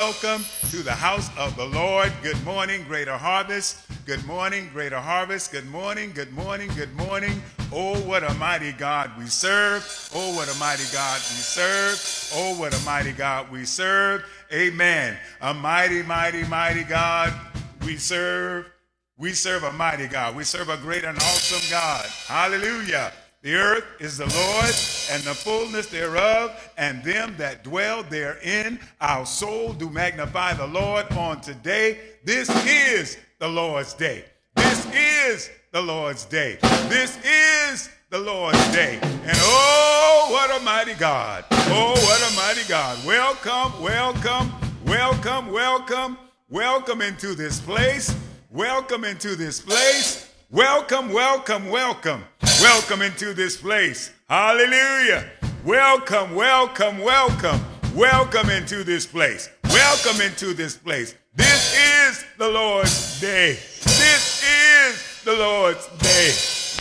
Welcome to the house of the Lord. Good morning, Greater Harvest. Good morning, Greater Harvest. Good morning, good morning, good morning. Oh, what a mighty God we serve. Oh, what a mighty God we serve. Oh, what a mighty God we serve. Amen. A mighty, mighty, mighty God we serve. We serve a mighty God. We serve a great and awesome God. Hallelujah. The earth is the Lord's and the fullness thereof, and them that dwell therein. Our soul do magnify the Lord on today. This is the Lord's day. This is the Lord's day. This is the Lord's day. And oh, what a mighty God. Oh, what a mighty God. Welcome, welcome, welcome, welcome, welcome into this place. Welcome into this place. Welcome, welcome, welcome. Welcome into this place. Hallelujah. Welcome, welcome, welcome. Welcome into this place. Welcome into this place. This is the Lord's day. This is the Lord's day.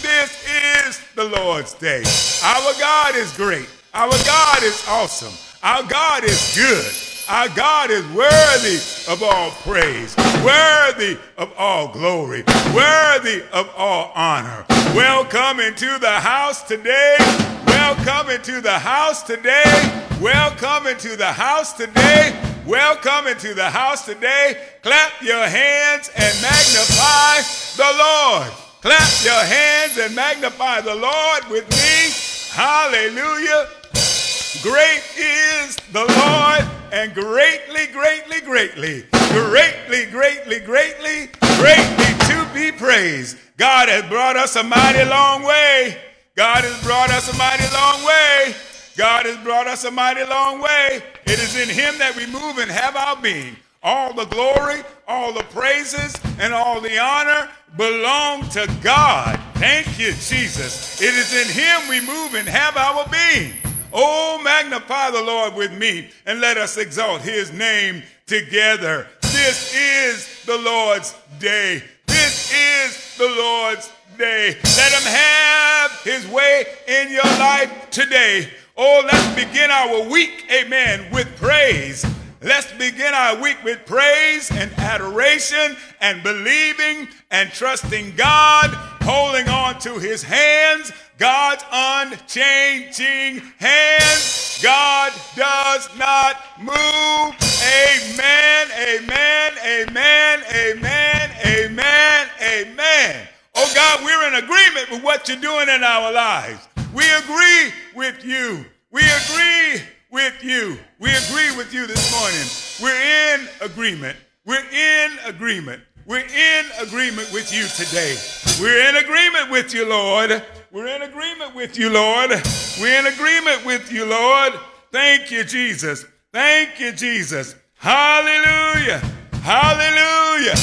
This is the Lord's day. Our God is great. Our God is awesome. Our God is good. Our God is worthy of all praise, worthy of all glory, worthy of all honor. Welcome into the house today. Welcome into the house today. Welcome into the house today. Welcome into the house today. Clap your hands and magnify the Lord. Clap your hands and magnify the Lord with me. Hallelujah. Great is the Lord and greatly, greatly, greatly, greatly, greatly, greatly, greatly to be praised. God has brought us a mighty long way. God has brought us a mighty long way. God has brought us a mighty long way. It is in Him that we move and have our being. All the glory, all the praises, and all the honor belong to God. Thank you, Jesus. It is in Him we move and have our being. Oh, magnify the Lord with me and let us exalt his name together. This is the Lord's day. This is the Lord's day. Let him have his way in your life today. Oh, let's begin our week, amen, with praise. Let's begin our week with praise and adoration and believing and trusting God, holding on to his hands God's unchanging hand. God does not move. Amen, amen, amen, amen, amen, amen. Oh God, we're in agreement with what you're doing in our lives. We agree with you. We agree with you. We agree with you this morning. We're in agreement. We're in agreement. We're in agreement with you today. We're in agreement with you, Lord. We're in agreement with you, Lord. We're in agreement with you, Lord. Thank you, Jesus. Thank you, Jesus. Hallelujah. Hallelujah.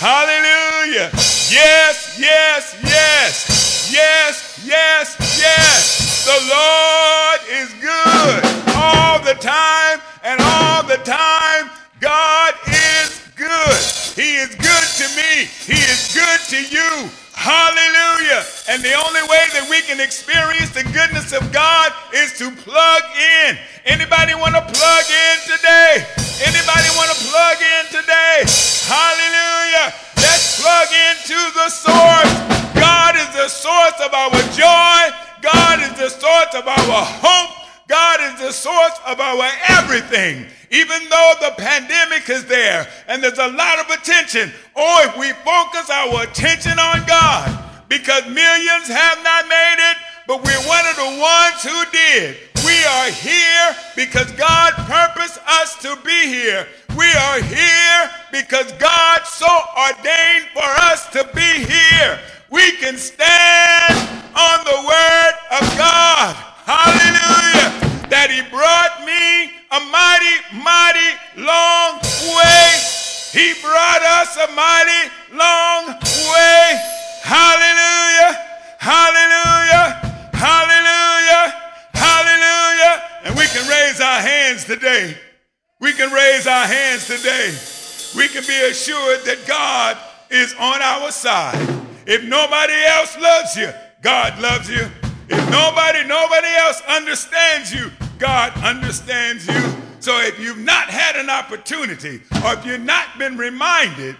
Hallelujah. Yes, yes, yes. Yes, yes, yes. The Lord is good all the time, and all the time, God is good. He is good to me. He is good to you. Hallelujah. And the only way that we can experience the goodness of God is to plug in. Anybody want to plug in today? Anybody want to plug in today? Hallelujah. Let's plug into the source. God is the source of our joy. God is the source of our hope. God is the source of our everything. Even though the pandemic is there and there's a lot of attention, or if we focus our attention on God, because millions have not made it, but we're one of the ones who did. We are here because God purposed us to be here. We are here because God so ordained for us to be here. We can stand on the word of God. Hallelujah that he brought me a mighty, mighty long way. He brought us a mighty long way. Hallelujah, hallelujah, hallelujah, hallelujah. And we can raise our hands today. We can raise our hands today. We can be assured that God is on our side. If nobody else loves you, God loves you. If nobody, nobody else understands you, God understands you. So if you've not had an opportunity or if you've not been reminded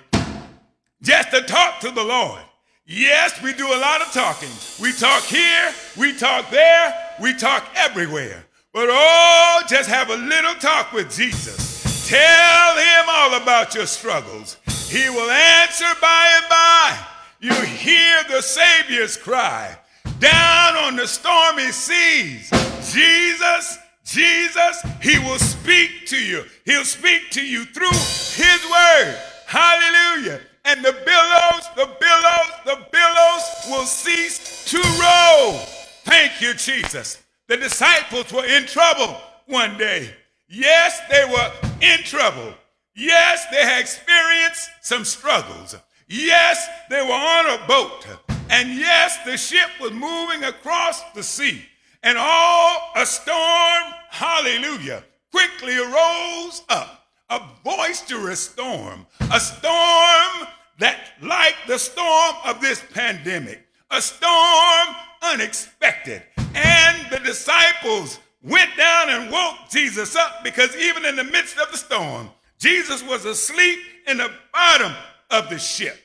just to talk to the Lord, yes, we do a lot of talking. We talk here, we talk there, we talk everywhere. But oh, just have a little talk with Jesus. Tell him all about your struggles. He will answer by and by. You hear the Savior's cry down on the stormy seas. Jesus, Jesus, he will speak to you. He'll speak to you through his word. Hallelujah. And the billows, the billows, the billows will cease to roll. Thank you, Jesus. The disciples were in trouble one day. Yes, they were in trouble. Yes, they had experienced some struggles. Yes, they were on a boat. And yes, the ship was moving across the sea. And all a storm, hallelujah, quickly arose up. A boisterous storm. A storm that, like the storm of this pandemic, a storm unexpected. And the disciples went down and woke Jesus up because even in the midst of the storm, Jesus was asleep in the bottom of the ship.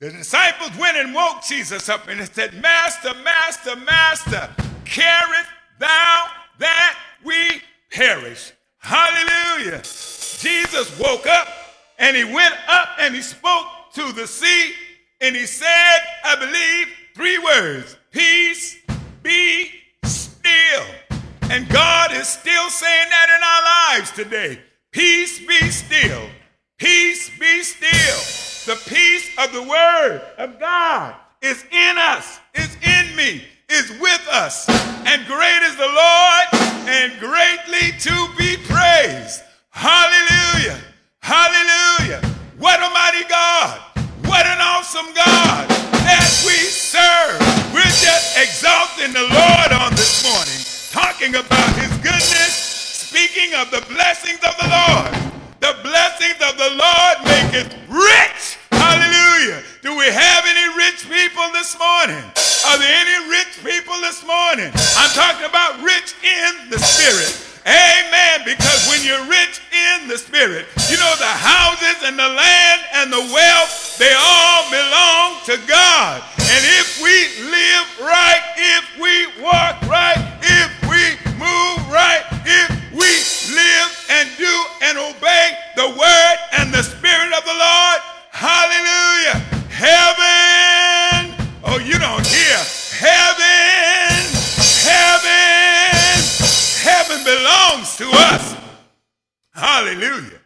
The disciples went and woke Jesus up and said, Master, Master, Master, carest thou that we perish? Hallelujah. Jesus woke up and he went up and he spoke to the sea and he said, I believe, three words Peace, be still. And God is still saying that in our lives today. Peace be still. Peace be still. The peace of the word of God is in us, is in me, is with us. And great is the Lord and greatly to be praised. Hallelujah. Hallelujah. What a mighty God. What an awesome God that we serve. We're just exalting the Lord on this morning, talking about his goodness speaking of the blessings of the Lord. The blessings of the Lord make it rich. Hallelujah. Do we have any rich people this morning? Are there any rich people this morning? I'm talking about rich in the spirit. Amen. Because when you're rich in the spirit, you know the houses and the land and the wealth, they all belong to God. And if we live right, if we walk right, if we move right, if we live and do and obey the word and the spirit of the Lord. Hallelujah. Heaven. Oh, you don't hear. Heaven. Heaven. Heaven belongs to us. Hallelujah.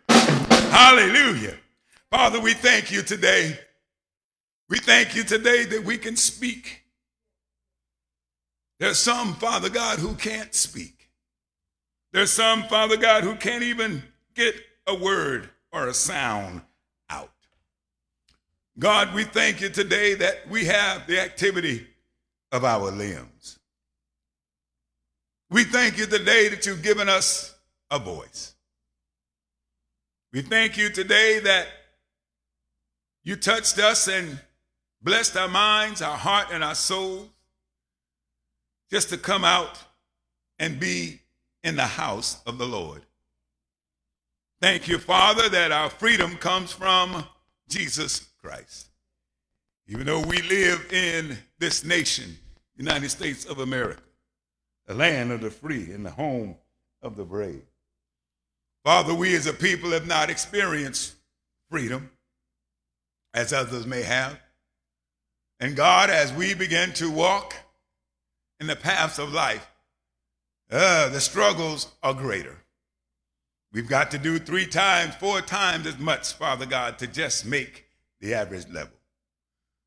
Hallelujah. Father, we thank you today. We thank you today that we can speak. There's some, Father God, who can't speak. There's some, Father God, who can't even get a word or a sound. God, we thank you today that we have the activity of our limbs. We thank you today that you've given us a voice. We thank you today that you touched us and blessed our minds, our heart, and our souls just to come out and be in the house of the Lord. Thank you, Father, that our freedom comes from Jesus Christ. Even though we live in this nation, United States of America, the land of the free and the home of the brave. Father, we as a people have not experienced freedom as others may have. And God, as we begin to walk in the paths of life, uh, the struggles are greater. We've got to do three times, four times as much, Father God, to just make the average level.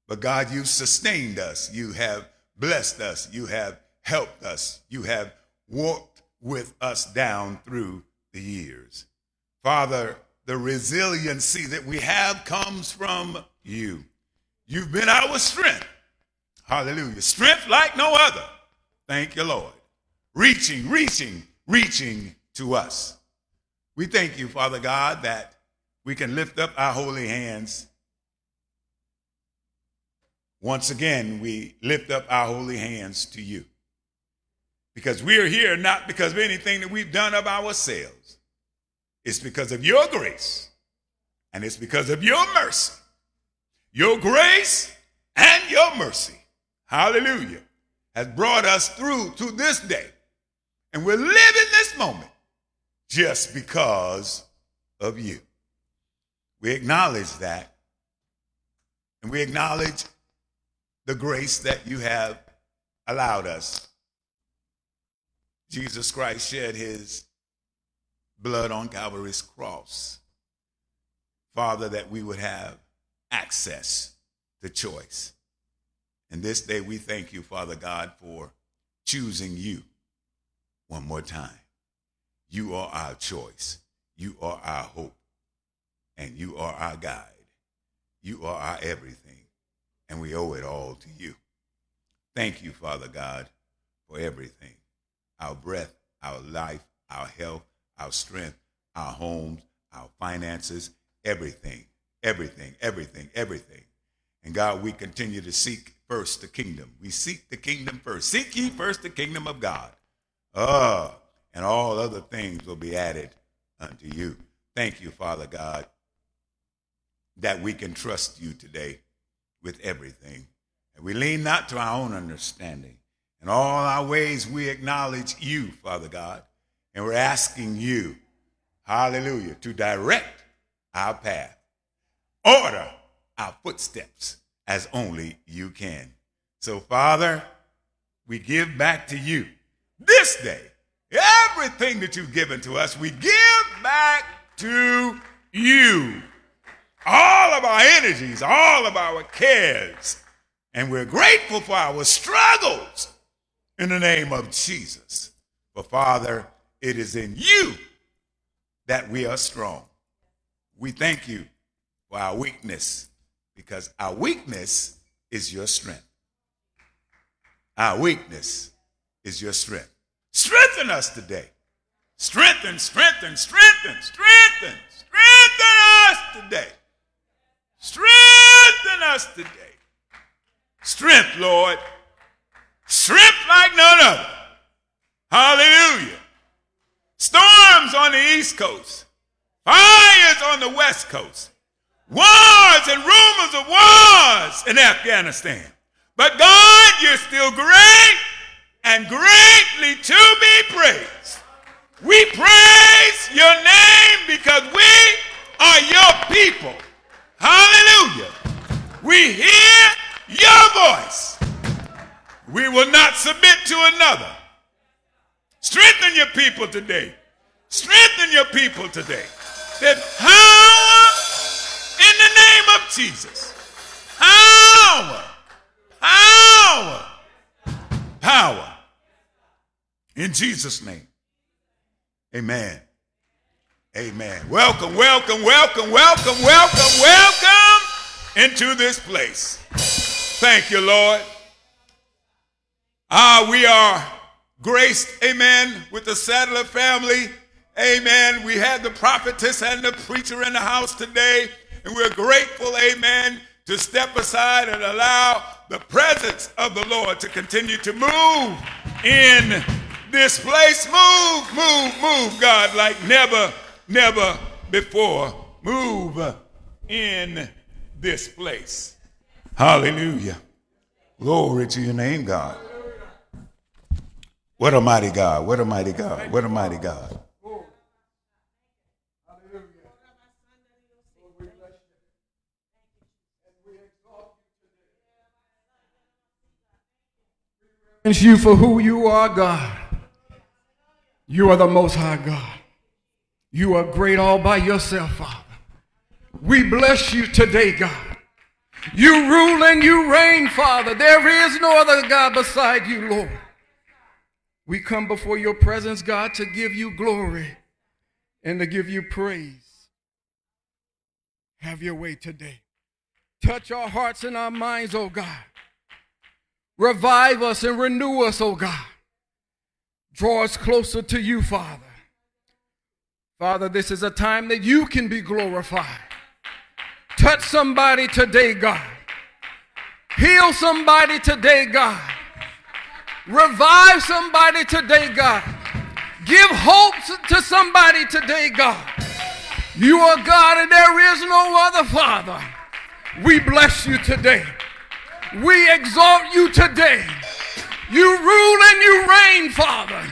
But God, you've sustained us. You have blessed us. You have helped us. You have walked with us down through the years. Father, the resiliency that we have comes from you. You've been our strength. Hallelujah. Strength like no other. Thank you, Lord reaching, reaching, reaching to us. We thank you, Father God, that we can lift up our holy hands. Once again, we lift up our holy hands to you. Because we are here not because of anything that we've done of ourselves, It's because of your grace and it's because of your mercy. Your grace and your mercy, hallelujah, has brought us through to this day. And we're living this moment just because of you. We acknowledge that. And we acknowledge the grace that you have allowed us. Jesus Christ shed his blood on Calvary's cross. Father, that we would have access to choice. And this day we thank you, Father God, for choosing you one more time. You are our choice. You are our hope. And you are our guide. You are our everything. And we owe it all to you. Thank you, Father God, for everything our breath, our life, our health, our strength, our homes, our finances, everything, everything, everything, everything. And God, we continue to seek first the kingdom. We seek the kingdom first. Seek ye first the kingdom of God. Ah, uh, and all other things will be added unto you. Thank you, Father God, that we can trust you today with everything. And we lean not to our own understanding. In all our ways, we acknowledge you, Father God. And we're asking you, hallelujah, to direct our path, order our footsteps as only you can. So, Father, we give back to you this day everything that you've given to us. We give back to you all of our energies, all of our cares. And we're grateful for our struggles in the name of Jesus. But Father, it is in you that we are strong. We thank you for our weakness because our weakness is your strength. Our weakness is your strength. Strengthen us today. Strengthen, strengthen, strengthen, strengthen, strengthen us today. Strengthen us today. Strength, Lord. Strength like none other. Hallelujah. Storms on the East Coast, fires on the West Coast, wars and rumors of wars in Afghanistan. But God, you're still great and greatly to be praised. We praise your name because we are your people. Hallelujah. We hear your voice. We will not submit to another. Strengthen your people today. Strengthen your people today. That power in the name of Jesus. Power. Power. Power. In Jesus' name. Amen. Amen. Welcome, welcome, welcome, welcome, welcome, welcome into this place. Thank you, Lord. Ah, we are graced, amen, with the Sadler family. Amen. We had the prophetess and the preacher in the house today, and we're grateful, amen, to step aside and allow the presence of the Lord to continue to move in this place. Move, move, move, God, like never never before move in this place. Hallelujah. Glory to your name, God. What a mighty God. What a mighty God. What a mighty God. Thank you for who you are, God. You are the Most High God. You are great all by yourself, Father. We bless you today, God. You rule and you reign, Father. There is no other God beside you, Lord. We come before your presence, God, to give you glory and to give you praise. Have your way today. Touch our hearts and our minds, oh God. Revive us and renew us, oh God. Draw us closer to you, Father. Father, this is a time that you can be glorified. Touch somebody today, God. Heal somebody today, God. Revive somebody today, God. Give hope to somebody today, God. You are God and there is no other Father. We bless you today. We exalt you today. You rule and you reign, Father.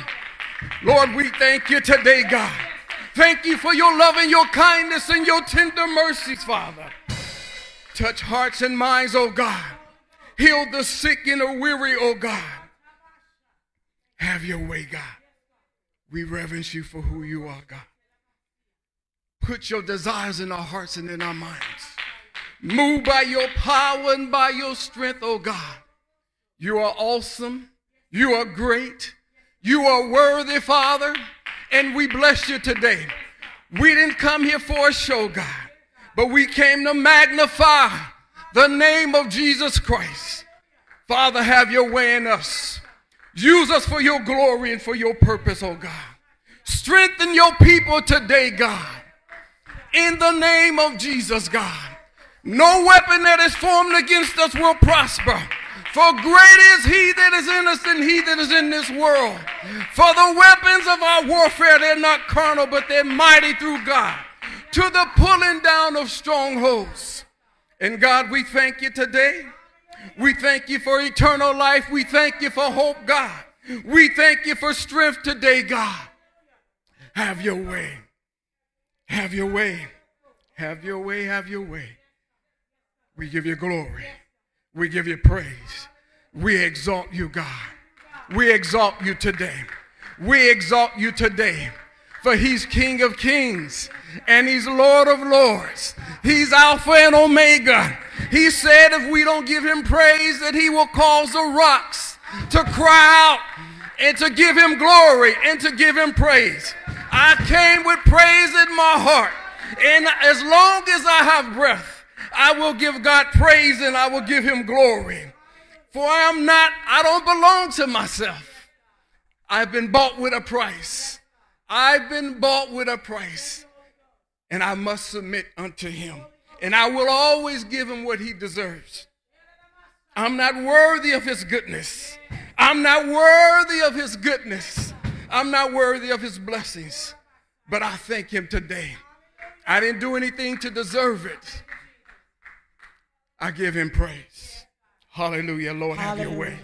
Lord, we thank you today, God. Thank you for your love and your kindness and your tender mercies, Father. Touch hearts and minds, oh God. Heal the sick and the weary, oh God. Have your way, God. We reverence you for who you are, God. Put your desires in our hearts and in our minds. Move by your power and by your strength, oh God. You are awesome. You are great. You are worthy, Father. And we bless you today. We didn't come here for a show, God, but we came to magnify the name of Jesus Christ. Father, have your way in us. Use us for your glory and for your purpose, oh God. Strengthen your people today, God. In the name of Jesus, God. No weapon that is formed against us will prosper. For great is he that is in us than he that is in this world. For the weapons of our warfare, they're not carnal, but they're mighty through God to the pulling down of strongholds. And God, we thank you today. We thank you for eternal life. We thank you for hope, God. We thank you for strength today, God. Have your way. Have your way. Have your way. Have your way. We give you glory. We give you praise. We exalt you, God. We exalt you today. We exalt you today. For he's King of kings and he's Lord of lords. He's Alpha and Omega. He said if we don't give him praise, that he will cause the rocks to cry out and to give him glory and to give him praise. I came with praise in my heart. And as long as I have breath, I will give God praise and I will give him glory. For I am not, I don't belong to myself. I've been bought with a price. I've been bought with a price. And I must submit unto him. And I will always give him what he deserves. I'm not worthy of his goodness. I'm not worthy of his goodness. I'm not worthy of his blessings. But I thank him today. I didn't do anything to deserve it. I give him praise. Hallelujah. Lord, Hallelujah. have your way.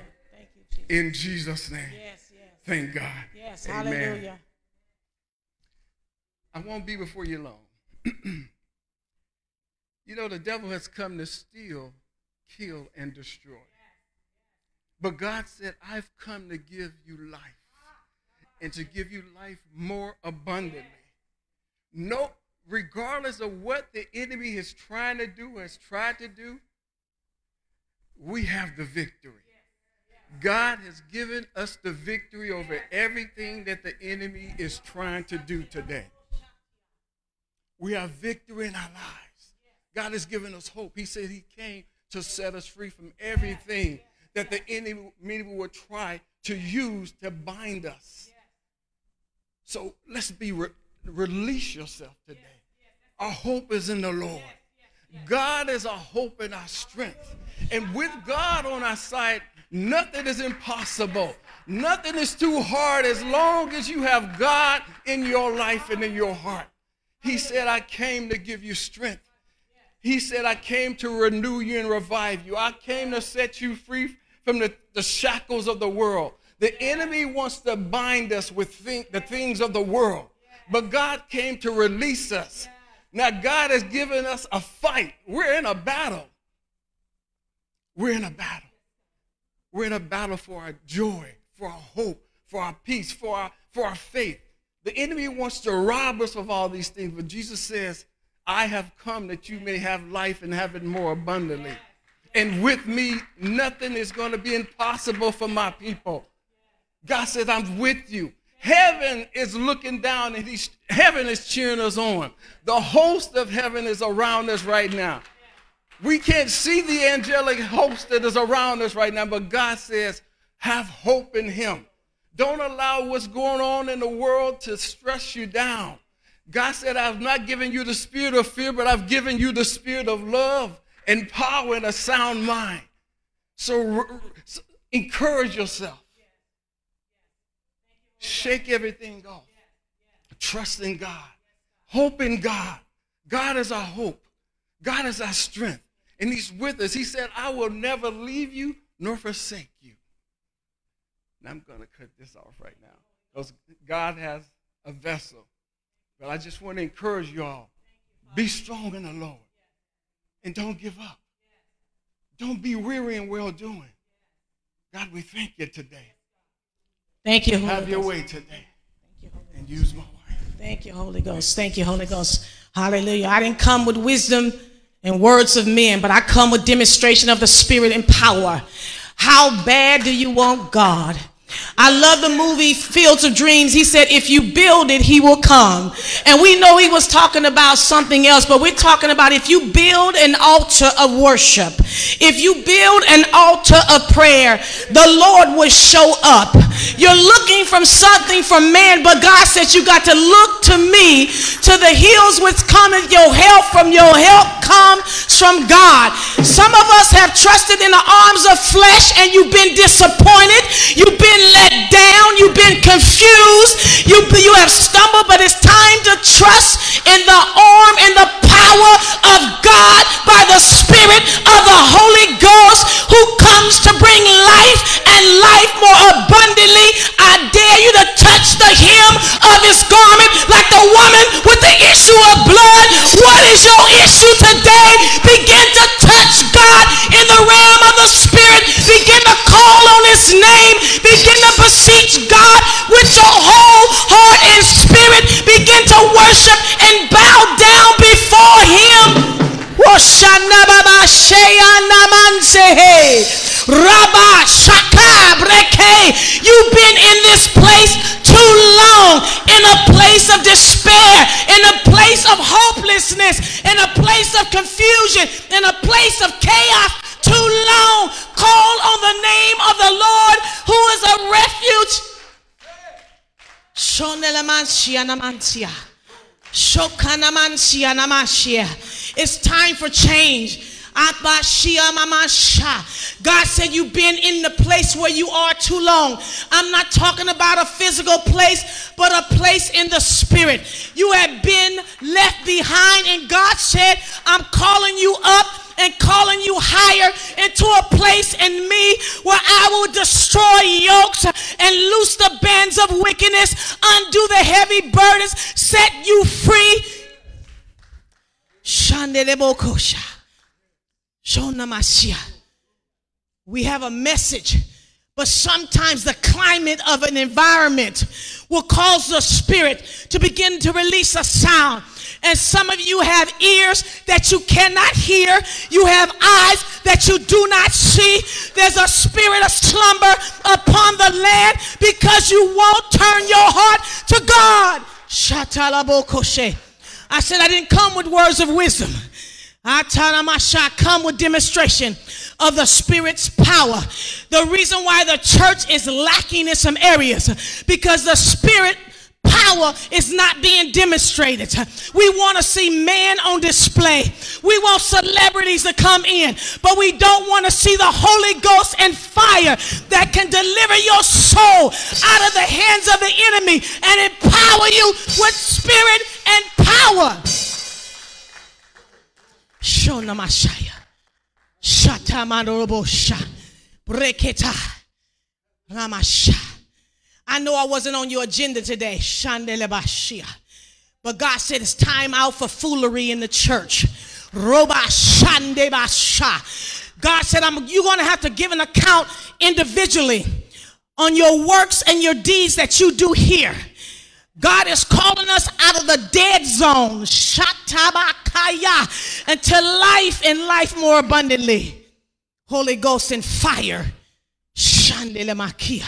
You, Jesus. In Jesus' name. Yes, yes. Thank God. Yes, Amen. hallelujah. I won't be before you long. you know, the devil has come to steal, kill, and destroy. But God said, I've come to give you life and to give you life more abundantly. No, regardless of what the enemy is trying to do, has tried to do, we have the victory. God has given us the victory over everything that the enemy is trying to do today. We have victory in our lives. God has given us hope. He said He came to set us free from everything that the enemy will try to use to bind us. So let's be re- release yourself today. Our hope is in the Lord. God is our hope and our strength. And with God on our side, nothing is impossible. Nothing is too hard as long as you have God in your life and in your heart. He said, I came to give you strength. He said, I came to renew you and revive you. I came to set you free from the, the shackles of the world. The enemy wants to bind us with think, the things of the world, but God came to release us. Now, God has given us a fight. We're in a battle. We're in a battle. We're in a battle for our joy, for our hope, for our peace, for our, for our faith. The enemy wants to rob us of all these things, but Jesus says, I have come that you may have life and have it more abundantly. And with me, nothing is going to be impossible for my people. God says, I'm with you. Heaven is looking down and he's, heaven is cheering us on. The host of heaven is around us right now. We can't see the angelic host that is around us right now, but God says, have hope in Him. Don't allow what's going on in the world to stress you down. God said, I've not given you the spirit of fear, but I've given you the spirit of love and power and a sound mind. So, so encourage yourself. Shake everything off. Trust in God. Hope in God. God is our hope. God is our strength. And He's with us. He said, I will never leave you nor forsake you. And I'm going to cut this off right now because God has a vessel. But I just want to encourage you all be strong in the Lord and don't give up. Don't be weary in well doing. God, we thank you today. Thank you, Holy Have your way today. and use my wife. Thank you, Holy Ghost. Thank you, Holy Ghost. Hallelujah. I didn't come with wisdom and words of men, but I come with demonstration of the Spirit and power. How bad do you want God? I love the movie Fields of Dreams. He said, if you build it, he will come. And we know he was talking about something else, but we're talking about if you build an altar of worship, if you build an altar of prayer, the Lord will show up. You're looking from something from man, but God says you got to look to me, to the hills which cometh your help from your help comes from God. Some of us have trusted in the arms of flesh and you've been disappointed. You've been let down, you've been confused, you, you have stumbled, but it's time to trust in the arm and the power of God by the Spirit of the Holy Ghost who comes to bring life and life more abundantly. I dare you to touch the hem of his garment like the woman with the issue of blood. What is your issue today? Begin to touch God in the realm of the Spirit. Begin to call on his name. Begin to beseech God with your whole heart and spirit. Begin to worship and bow down before him. Rabba Shaka Breke. You've been in this place too long, in a place of despair, in a place of hopelessness, in a place of confusion, in a place of chaos too long. Call on the name of the Lord who is a refuge. It's time for change. God said you've been in the place where you are too long. I'm not talking about a physical place, but a place in the spirit. You have been left behind, and God said, I'm calling you up and calling you higher into a place in me where I will destroy yokes and loose the bands of wickedness, undo the heavy burdens, set you free. We have a message, but sometimes the climate of an environment will cause the spirit to begin to release a sound. And some of you have ears that you cannot hear. You have eyes that you do not see. There's a spirit of slumber upon the land because you won't turn your heart to God. I said I didn't come with words of wisdom. I come with demonstration of the Spirit's power. The reason why the church is lacking in some areas because the Spirit power is not being demonstrated. We want to see man on display. We want celebrities to come in, but we don't want to see the Holy Ghost and fire that can deliver your soul out of the hands of the enemy and empower you with spirit and power. Shonamashaya. Shatamanobosha. Breketa. Ramasha. I know I wasn't on your agenda today. Shandelebashia. But God said it's time out for foolery in the church. Roba Shandebasha. God said, I'm, you're going to have to give an account individually on your works and your deeds that you do here. God is calling us out of the dead zone, shatabakaya, into life and life more abundantly. Holy Ghost and fire, shandelemakia.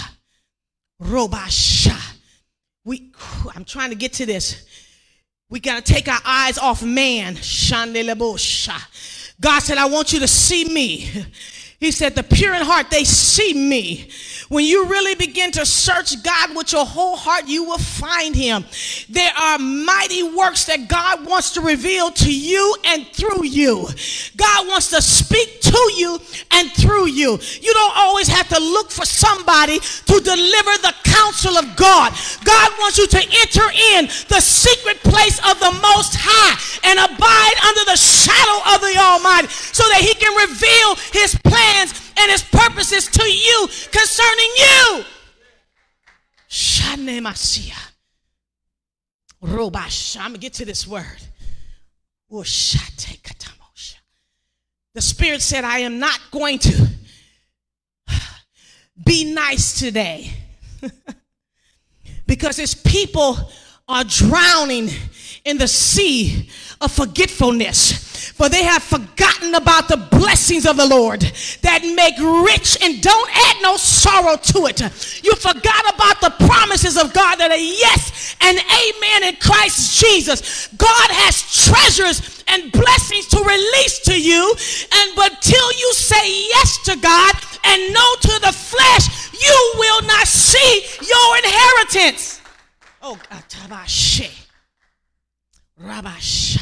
Robasha. We, I'm trying to get to this. We got to take our eyes off man. God said, I want you to see me. He said, The pure in heart, they see me. When you really begin to search God with your whole heart, you will find Him. There are mighty works that God wants to reveal to you and through you. God wants to speak to you and through you. You don't always have to look for somebody to deliver the counsel of God. God wants you to enter in the secret place of the Most High and abide under the shadow of the Almighty so that He can reveal His plans and His purposes to you concerning you. Shane Masia. Robash. I'm going to get to this word. The Spirit said, I am not going to be nice today because His people are drowning in the sea of forgetfulness. For they have forgotten about the blessings of the Lord that make rich and don't add no sorrow to it. You forgot about the promises of God that are yes and amen in Christ Jesus. God has treasures and blessings to release to you. And until you say yes to God and no to the flesh, you will not see your inheritance. Oh, Atabashe. Rabasha.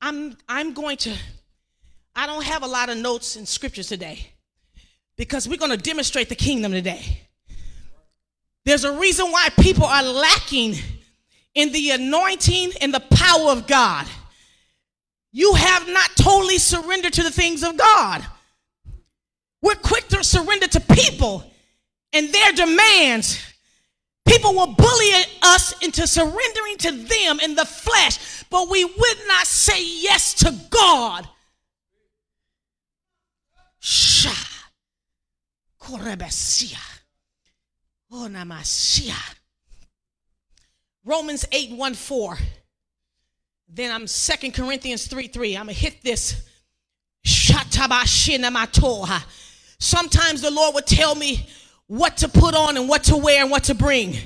I'm I'm going to I don't have a lot of notes and scriptures today because we're going to demonstrate the kingdom today. There's a reason why people are lacking in the anointing and the power of God. You have not totally surrendered to the things of God. We're quick to surrender to people and their demands People will bully us into surrendering to them in the flesh, but we would not say yes to God. Onamasia. Oh, Romans 8 1 4. Then I'm Second Corinthians 3 3. I'm going to hit this. Sometimes the Lord would tell me, what to put on and what to wear and what to bring.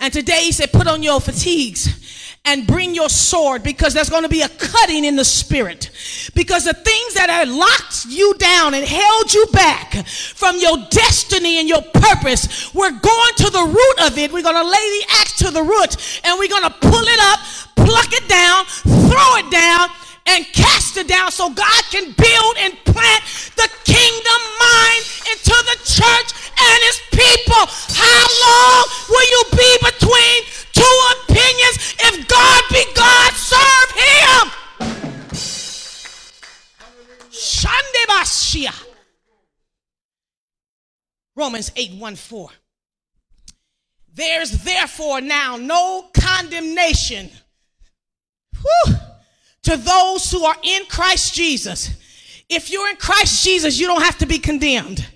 And today he said, put on your fatigues and bring your sword because there's going to be a cutting in the spirit. Because the things that have locked you down and held you back from your destiny and your purpose, we're going to the root of it. We're going to lay the axe to the root and we're going to pull it up, pluck it down, throw it down, and cast it down so God can build and plant the kingdom mind into the church and his people. How long will you be between two opinions? If God be God, serve him. Shandebashia. Romans 8 1 4. There's therefore now no condemnation. Whew to those who are in Christ Jesus. If you're in Christ Jesus, you don't have to be condemned.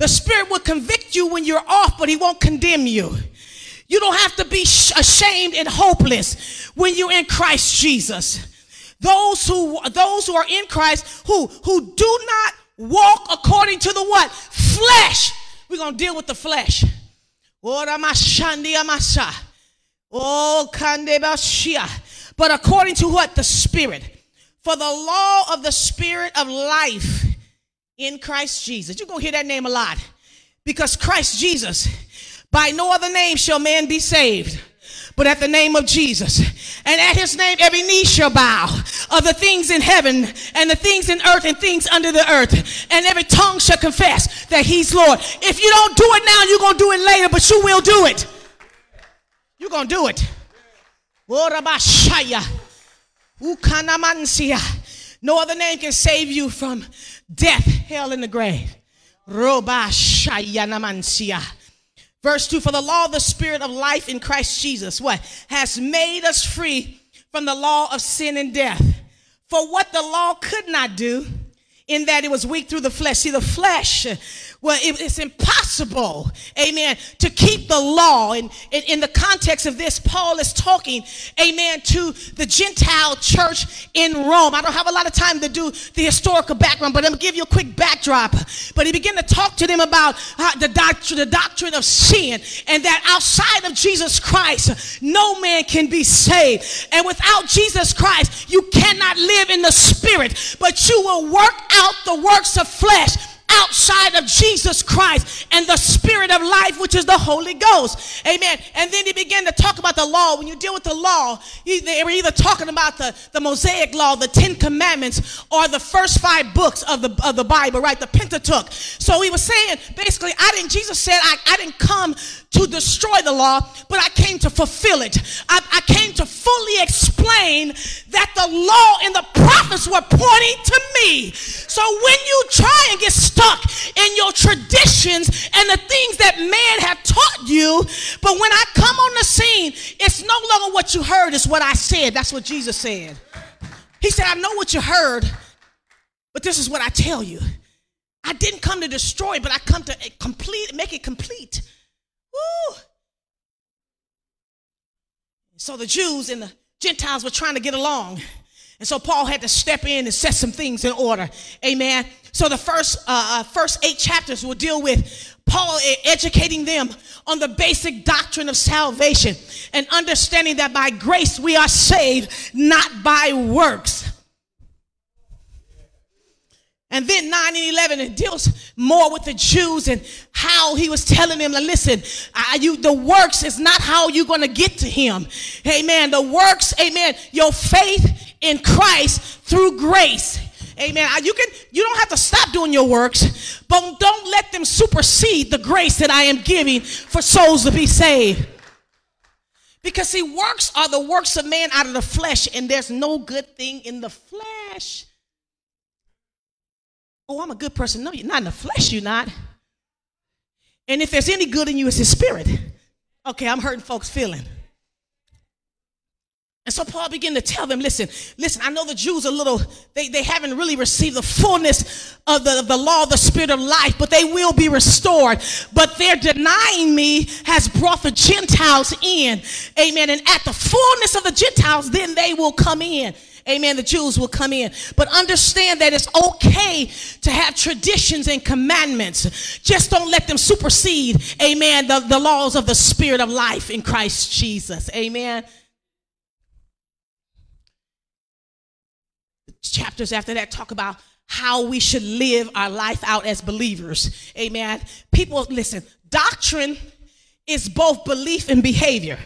The Spirit will convict you when you're off, but He won't condemn you. You don't have to be ashamed and hopeless when you're in Christ Jesus. Those who those who are in Christ who who do not walk according to the what flesh. We're gonna deal with the flesh. Oh, oh but according to what? The Spirit. For the law of the Spirit of life in Christ Jesus. You're going to hear that name a lot. Because Christ Jesus, by no other name shall man be saved but at the name of Jesus. And at his name, every knee shall bow of the things in heaven and the things in earth and things under the earth. And every tongue shall confess that he's Lord. If you don't do it now, you're going to do it later, but you will do it. You're going to do it. No other name can save you from death, hell, and the grave. Verse 2 For the law of the Spirit of life in Christ Jesus, what? Has made us free from the law of sin and death. For what the law could not do, in that it was weak through the flesh. See, the flesh well, it, it's impossible, amen, to keep the law. And in, in, the context of this, Paul is talking, amen, to the Gentile church in Rome. I don't have a lot of time to do the historical background, but I'm going to give you a quick backdrop. But he began to talk to them about uh, the, doctrine, the doctrine of sin and that outside of Jesus Christ, no man can be saved. And without Jesus Christ, you cannot live in the spirit, but you will work out the works of flesh outside of Jesus Christ and the spirit of life, which is the Holy Ghost. Amen. And then he began to talk about the law. When you deal with the law, they were either talking about the, the Mosaic law, the Ten Commandments, or the first five books of the, of the Bible, right? The Pentateuch. So he was saying, basically, I didn't, Jesus said, I, I didn't come to destroy the law, but I came to fulfill it. I, I came to fully explain that the law and the prophets were pointing to me. So when you try and get stuck in your traditions and the things that man have taught you, but when I come on the scene, it's no longer what you heard, it's what I said. That's what Jesus said. He said, I know what you heard, but this is what I tell you. I didn't come to destroy, but I come to complete, make it complete. Woo! So the Jews and the Gentiles were trying to get along. And so Paul had to step in and set some things in order. Amen. So the first uh, uh first eight chapters will deal with Paul educating them on the basic doctrine of salvation and understanding that by grace we are saved, not by works. And then 9 and 11, it deals more with the Jews and how he was telling them, listen, I, you, the works is not how you're going to get to him. Amen. The works, amen, your faith in Christ through grace. Amen. You can you don't have to stop doing your works, but don't let them supersede the grace that I am giving for souls to be saved. Because see, works are the works of man out of the flesh, and there's no good thing in the flesh. Oh, I'm a good person. No, you're not in the flesh, you're not. And if there's any good in you, it's his spirit. Okay, I'm hurting folks' feeling. And so Paul began to tell them, listen, listen, I know the Jews a little, they, they haven't really received the fullness of the, of the law of the spirit of life, but they will be restored. But their denying me has brought the Gentiles in. Amen. And at the fullness of the Gentiles, then they will come in. Amen. The Jews will come in. But understand that it's okay to have traditions and commandments. Just don't let them supersede, amen, the, the laws of the spirit of life in Christ Jesus. Amen. Chapters after that talk about how we should live our life out as believers. Amen. People, listen, doctrine is both belief and behavior.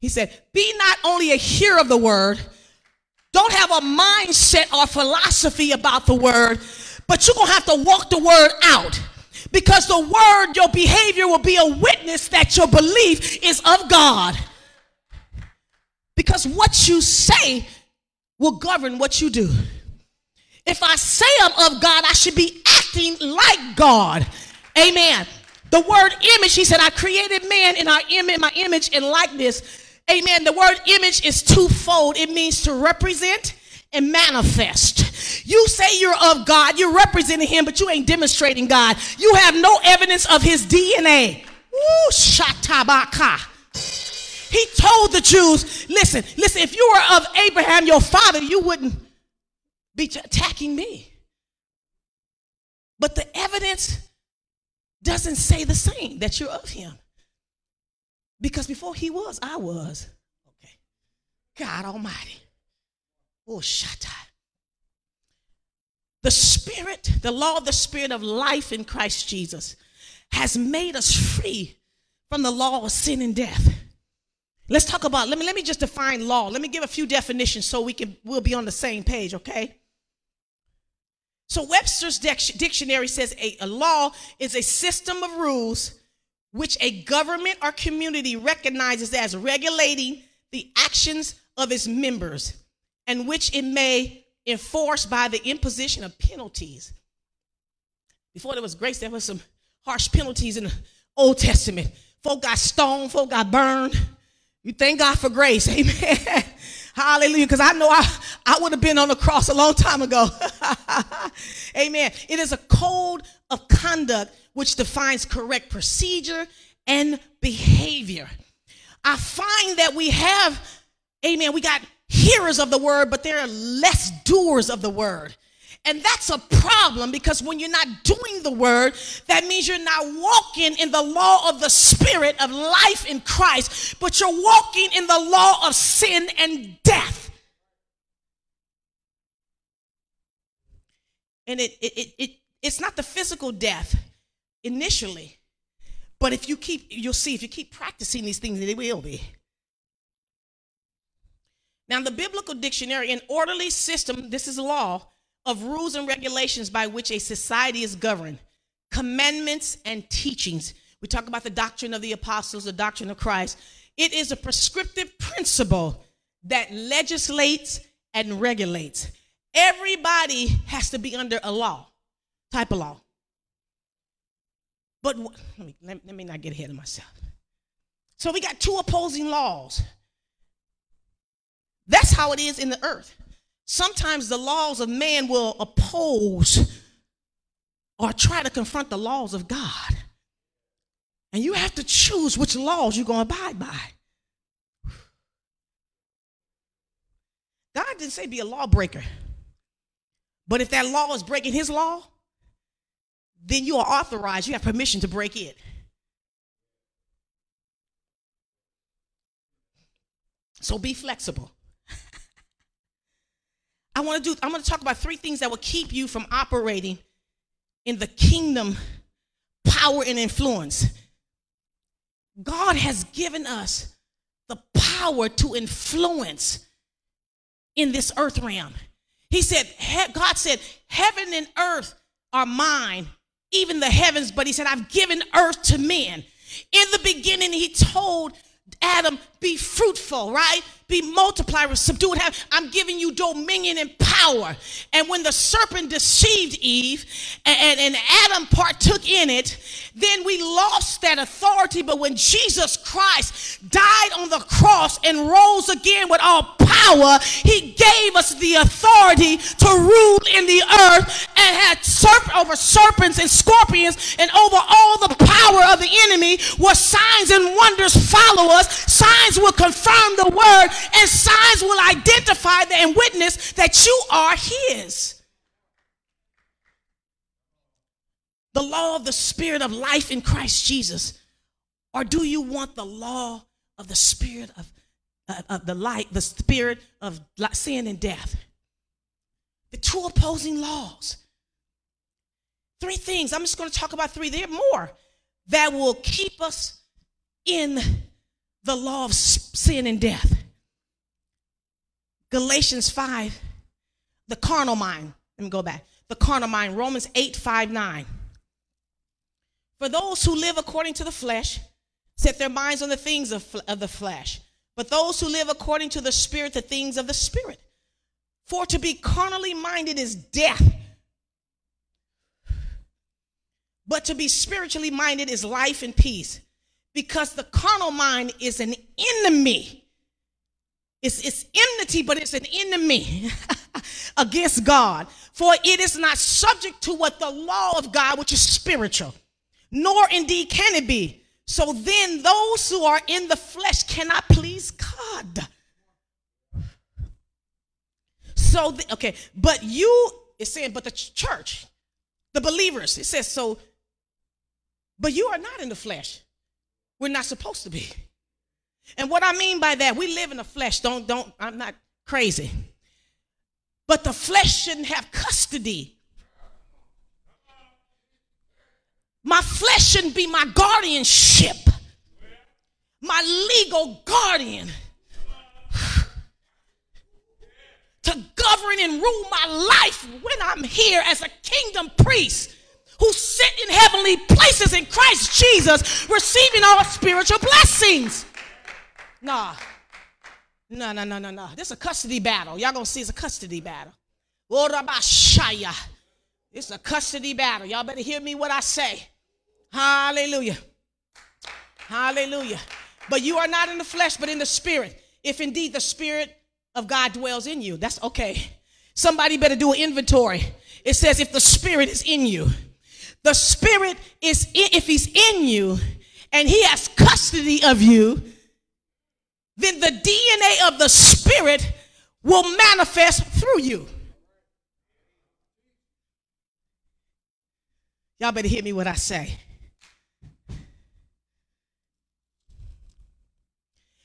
He said, Be not only a hearer of the word, don't have a mindset or philosophy about the word, but you're going to have to walk the word out. Because the word, your behavior will be a witness that your belief is of God. Because what you say will govern what you do. If I say I'm of God, I should be acting like God. Amen. The word image, he said, I created man in our image, my image and likeness. Amen. The word image is twofold. It means to represent and manifest. You say you're of God, you're representing him, but you ain't demonstrating God. You have no evidence of his DNA. Ooh, shatabaka. He told the Jews, listen, listen, if you were of Abraham, your father, you wouldn't be attacking me. But the evidence doesn't say the same that you're of him. Because before he was, I was. Okay. God Almighty. Oh, shut up. The Spirit, the law of the Spirit of life in Christ Jesus, has made us free from the law of sin and death. Let's talk about, let me, let me just define law. Let me give a few definitions so we can, we'll be on the same page, okay? So Webster's dictionary says a, a law is a system of rules which a government or community recognizes as regulating the actions of its members and which it may enforce by the imposition of penalties. Before there was grace, there was some harsh penalties in the Old Testament. Folk got stoned, folk got burned. You thank God for grace. Amen. Hallelujah. Because I know I, I would have been on the cross a long time ago. Amen. It is a code of conduct which defines correct procedure and behavior. I find that we have, amen, we got hearers of the word, but there are less doers of the word. And that's a problem because when you're not doing the word, that means you're not walking in the law of the spirit of life in Christ, but you're walking in the law of sin and death. And it, it, it, it it's not the physical death initially, but if you keep, you'll see, if you keep practicing these things, it will be. Now, the biblical dictionary, an orderly system, this is law, of rules and regulations by which a society is governed, commandments and teachings. We talk about the doctrine of the apostles, the doctrine of Christ. It is a prescriptive principle that legislates and regulates. Everybody has to be under a law, type of law. But let me, let, me not get ahead of myself. So we got two opposing laws. That's how it is in the earth. Sometimes the laws of man will oppose or try to confront the laws of God. And you have to choose which laws you're going to abide by. God didn't say be a lawbreaker. But if that law is breaking his law, then you are authorized, you have permission to break it. So be flexible. I want to do I'm going to talk about three things that will keep you from operating in the kingdom power and influence. God has given us the power to influence in this earth realm. He said, God said, heaven and earth are mine, even the heavens, but he said, I've given earth to men. In the beginning, he told Adam, be fruitful, right? Be multiplied, subdue it. Have, I'm giving you dominion and power. And when the serpent deceived Eve and, and, and Adam partook in it, then we lost that authority. But when Jesus Christ died on the cross and rose again with all power, he gave us the authority to rule in the earth and had serp- over serpents and scorpions and over all the power of the enemy where signs and wonders follow us. Signs will confirm the word and signs will identify and witness that you are his. The law of the spirit of life in Christ Jesus. Or do you want the law of the spirit of, uh, of the light, the spirit of sin and death? The two opposing laws. Three things. I'm just going to talk about three. There are more that will keep us in the law of sin and death. Galatians 5, the carnal mind. Let me go back. The carnal mind, Romans 8, 5, 9. For those who live according to the flesh set their minds on the things of, of the flesh, but those who live according to the spirit, the things of the spirit. For to be carnally minded is death, but to be spiritually minded is life and peace because the carnal mind is an enemy. It's, it's enmity, but it's an enemy against God. For it is not subject to what the law of God, which is spiritual, nor indeed can it be. So then those who are in the flesh cannot please God. So, the, okay, but you, it's saying, but the church, the believers, it says, so, but you are not in the flesh we're not supposed to be. And what I mean by that, we live in the flesh. Don't, don't, I'm not crazy. But the flesh shouldn't have custody. My flesh shouldn't be my guardianship, my legal guardian to govern and rule my life when I'm here as a kingdom priest who sit in heavenly places in Christ Jesus, receiving all spiritual blessings. Nah. No, no, no, no, no. This is a custody battle. Y'all gonna see it's a custody battle. Oh, it's a custody battle. Y'all better hear me what I say. Hallelujah. Hallelujah. But you are not in the flesh, but in the spirit. If indeed the spirit of God dwells in you, that's okay. Somebody better do an inventory. It says, if the spirit is in you, the Spirit is, in, if He's in you and He has custody of you, then the DNA of the Spirit will manifest through you. Y'all better hear me what I say.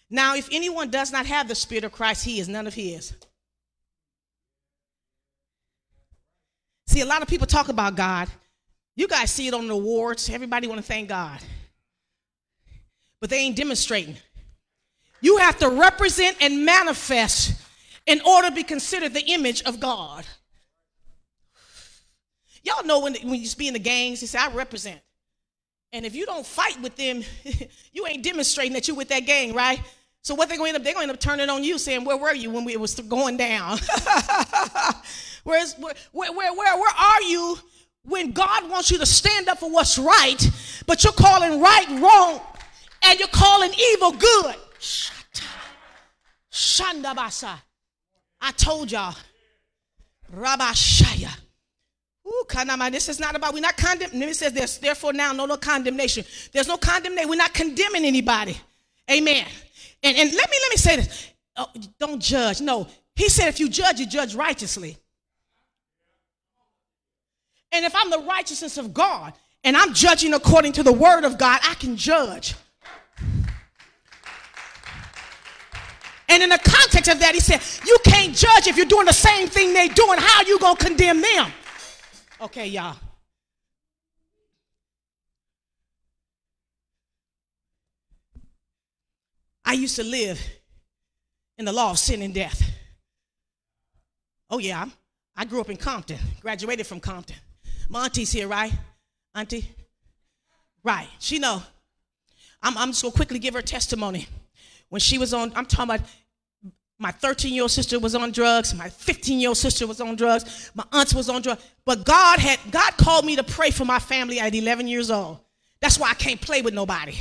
Now, if anyone does not have the Spirit of Christ, he is none of his. See, a lot of people talk about God. You guys see it on the awards. Everybody want to thank God. But they ain't demonstrating. You have to represent and manifest in order to be considered the image of God. Y'all know when, when you be in the gangs, you say, I represent. And if you don't fight with them, you ain't demonstrating that you with that gang, right? So what they're going to end up, they're going to end up turning on you, saying, "Where were you when we, it was going down? Where's where, where, where, where, where are you when God wants you to stand up for what's right, but you're calling right wrong, and you're calling evil good? Shandabasa. I told y'all, Rabashaya. Ooh, kanama. This is not about, we're not condemning. It says there's therefore now no, no condemnation. There's no condemnation. We're not condemning anybody. Amen. And, and let me let me say this. Oh, don't judge. No. He said if you judge, you judge righteously. And if I'm the righteousness of God and I'm judging according to the word of God, I can judge. And in the context of that, he said, You can't judge if you're doing the same thing they're doing. How are you going to condemn them? Okay, y'all. I used to live in the law of sin and death. Oh, yeah, I grew up in Compton, graduated from Compton. My auntie's here, right? Auntie? Right, she know. I'm, I'm just going to quickly give her testimony. When she was on, I'm talking about my 13 year old sister was on drugs. My 15 year old sister was on drugs. My aunt was on drugs. But God had, God called me to pray for my family at 11 years old. That's why I can't play with nobody.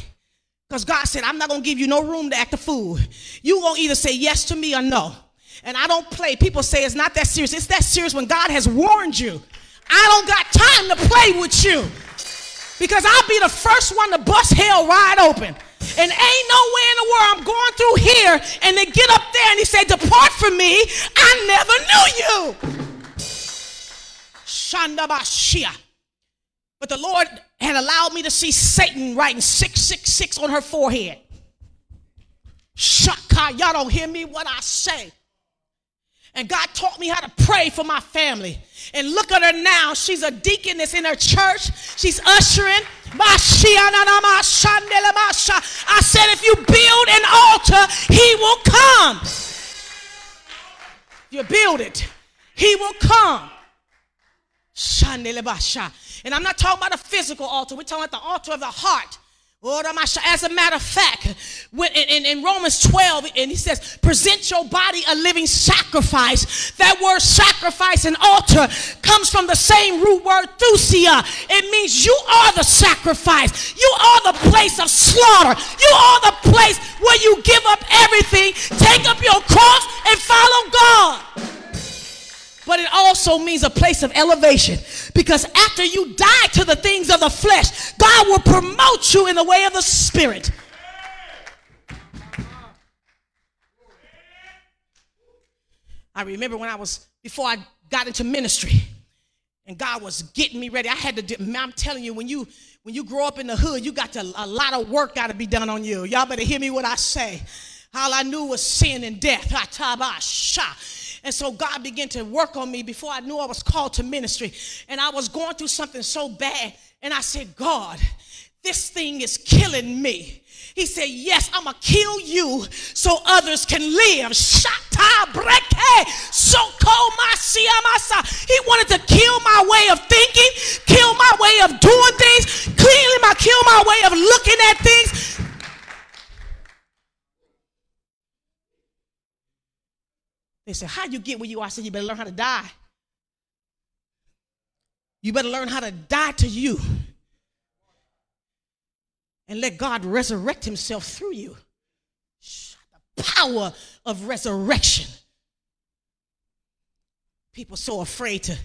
Because God said, I'm not going to give you no room to act a fool. you going to either say yes to me or no. And I don't play. People say it's not that serious. It's that serious when God has warned you. I don't got time to play with you. Because I'll be the first one to bust hell wide open. And ain't no way in the world I'm going through here and they get up there and he said, Depart from me. I never knew you. Shandabashia. But the Lord had allowed me to see Satan writing 666 on her forehead. Shaka, y'all don't hear me what I say. And God taught me how to pray for my family. And look at her now. She's a deaconess in her church. She's ushering. I said, if you build an altar, he will come. You build it, he will come. And I'm not talking about a physical altar. We're talking about the altar of the heart. As a matter of fact, in, Romans 12, and he says, present your body a living sacrifice. That word sacrifice and altar comes from the same root word, thusia. It means you are the sacrifice. You are the place of slaughter. You are the place where you give up everything, take up your cross, and follow God but it also means a place of elevation. Because after you die to the things of the flesh, God will promote you in the way of the spirit. I remember when I was, before I got into ministry, and God was getting me ready. I had to, I'm telling you, when you, when you grow up in the hood, you got to, a lot of work got to be done on you. Y'all better hear me what I say. All I knew was sin and death. And so God began to work on me before I knew I was called to ministry. And I was going through something so bad. And I said, God, this thing is killing me. He said, Yes, I'm going to kill you so others can live. Shata breke, so He wanted to kill my way of thinking, kill my way of doing things, my kill my way of looking at things. They said, How you get where you are? I said, You better learn how to die. You better learn how to die to you and let God resurrect himself through you. The power of resurrection. People so afraid to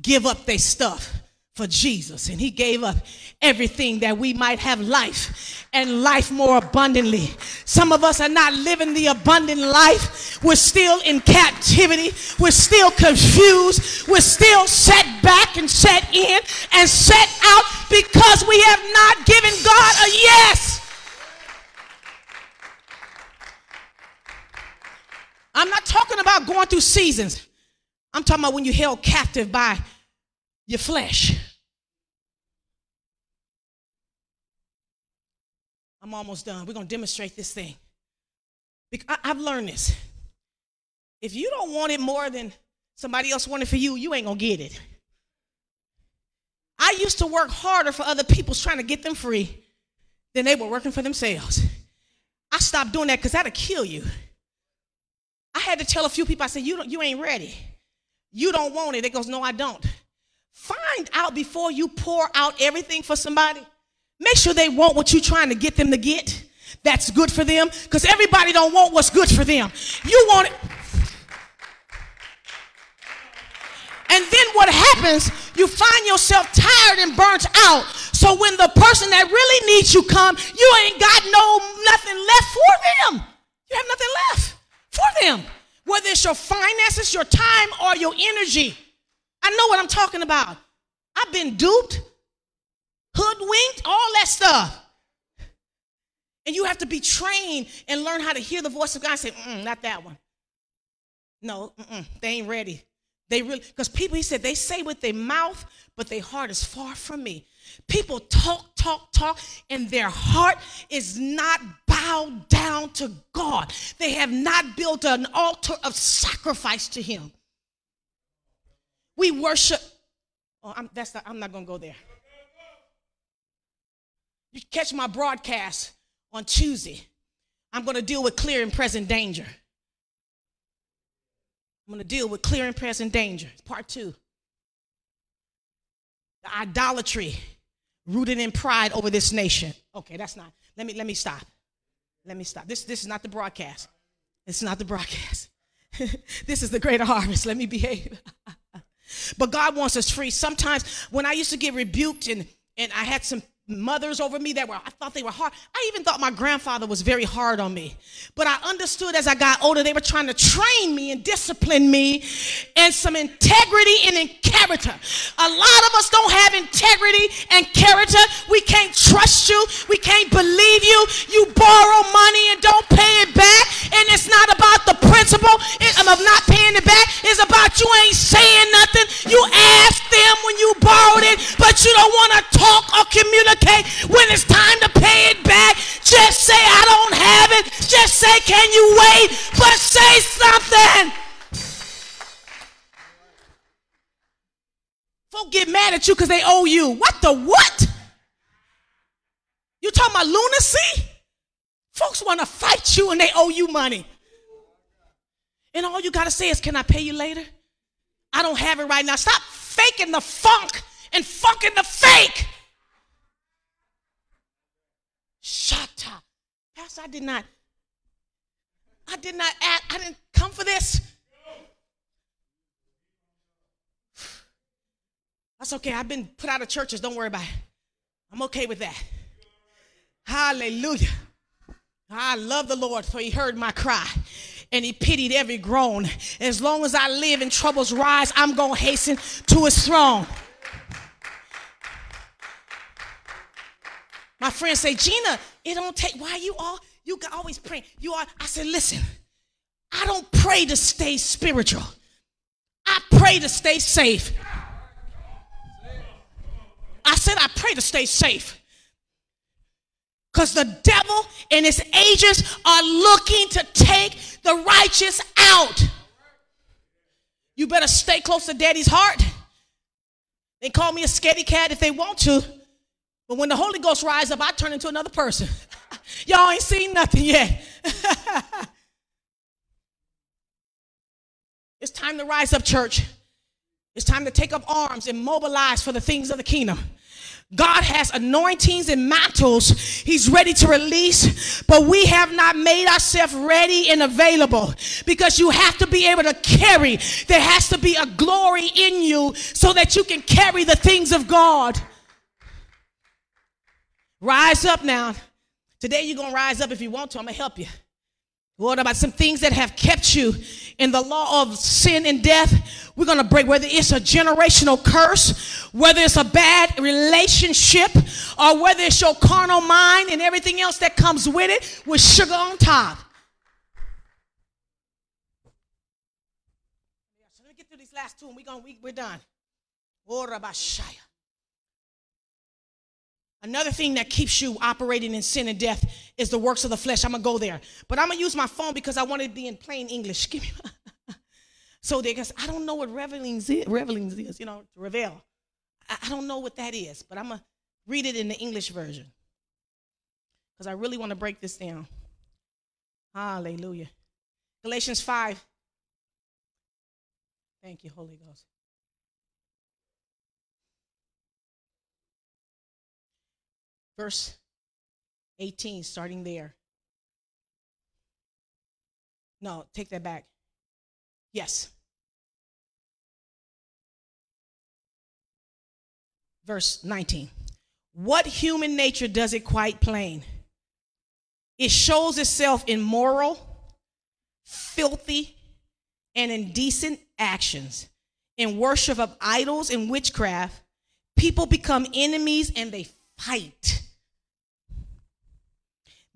give up their stuff for Jesus. And he gave up everything that we might have life and life more abundantly. Some of us are not living the abundant life. We're still in captivity. We're still confused. We're still set back and set in and set out because we have not given God a yes. I'm not talking about going through seasons. I'm talking about when you're held captive by your flesh. I'm almost done. We're going to demonstrate this thing. I've learned this. If you don't want it more than somebody else wanted for you, you ain't going to get it. I used to work harder for other people trying to get them free than they were working for themselves. I stopped doing that because that'll kill you. I had to tell a few people, I said, you, don't, you ain't ready. You don't want it. It goes, no, I don't. Find out before you pour out everything for somebody. Make sure they want what you're trying to get them to get. That's good for them. Because everybody don't want what's good for them. You want it. And then what happens, you find yourself tired and burnt out. So when the person that really needs you come, you ain't got no nothing left for them. You have nothing left for them. Whether it's your finances, your time, or your energy. I know what I'm talking about. I've been duped, hoodwinked, all that stuff. And you have to be trained and learn how to hear the voice of God say, not that one. No, they ain't ready. They really, because people, he said, they say with their mouth, but their heart is far from me. People talk, talk, talk, and their heart is not bowed down to God. They have not built an altar of sacrifice to Him. We worship. Oh, I'm, that's not, I'm not going to go there. You catch my broadcast on Tuesday. I'm going to deal with clear and present danger. I'm going to deal with clear and present danger. Part two. The idolatry rooted in pride over this nation. Okay, that's not. Let me let me stop. Let me stop. This this is not the broadcast. It's not the broadcast. this is the greater harvest. Let me behave. but God wants us free. Sometimes when I used to get rebuked and and I had some mothers over me that were I thought they were hard. I even thought my grandfather was very hard on me. But I understood as I got older they were trying to train me and discipline me and some integrity and in character. A lot of us don't have integrity and character. We can't trust you. We can't believe you. You borrow money and don't pay it back. And it's not about the principle of not paying it back. It's about you ain't saying nothing. You asked them when you borrowed it, but you don't want to talk or communicate okay? When it's time to pay it back, just say, I don't have it. Just say, can you wait? But say something. Folk get mad at you because they owe you. What the what? You talking about lunacy? Folks want to fight you and they owe you money. And all you got to say is, Can I pay you later? I don't have it right now. Stop faking the funk and funking the fake. Shata. Pastor, I did not, I did not I didn't come for this. That's okay. I've been put out of churches. Don't worry about it. I'm okay with that. Hallelujah. I love the Lord, for he heard my cry and he pitied every groan. As long as I live and troubles rise, I'm going to hasten to his throne. My friends say, Gina, it don't take, why you all, you always pray. You are, I said, listen, I don't pray to stay spiritual. I pray to stay safe. I said, I pray to stay safe. Because the devil and his agents are looking to take the righteous out. You better stay close to daddy's heart. They call me a scaredy cat if they want to. But when the Holy Ghost rise up, I turn into another person. Y'all ain't seen nothing yet. it's time to rise up, church. It's time to take up arms and mobilize for the things of the kingdom. God has anointings and mantles He's ready to release, but we have not made ourselves ready and available because you have to be able to carry. There has to be a glory in you so that you can carry the things of God. Rise up now. Today you're going to rise up if you want to. I'm going to help you. What about some things that have kept you in the law of sin and death? We're going to break whether it's a generational curse, whether it's a bad relationship, or whether it's your carnal mind and everything else that comes with it with sugar on top. So let me get through these last two and we're, going, we, we're done. Oh, Rabashaya. Another thing that keeps you operating in sin and death is the works of the flesh. I'm gonna go there, but I'm gonna use my phone because I want to be in plain English. Give me. so they guess I don't know what revelings is. Revelings is, you know, to reveal. I, I don't know what that is, but I'm gonna read it in the English version because I really want to break this down. Hallelujah. Galatians 5. Thank you, Holy Ghost. Verse 18, starting there. No, take that back. Yes. Verse 19. What human nature does it quite plain? It shows itself in moral, filthy, and indecent actions, in worship of idols and witchcraft. People become enemies and they fight.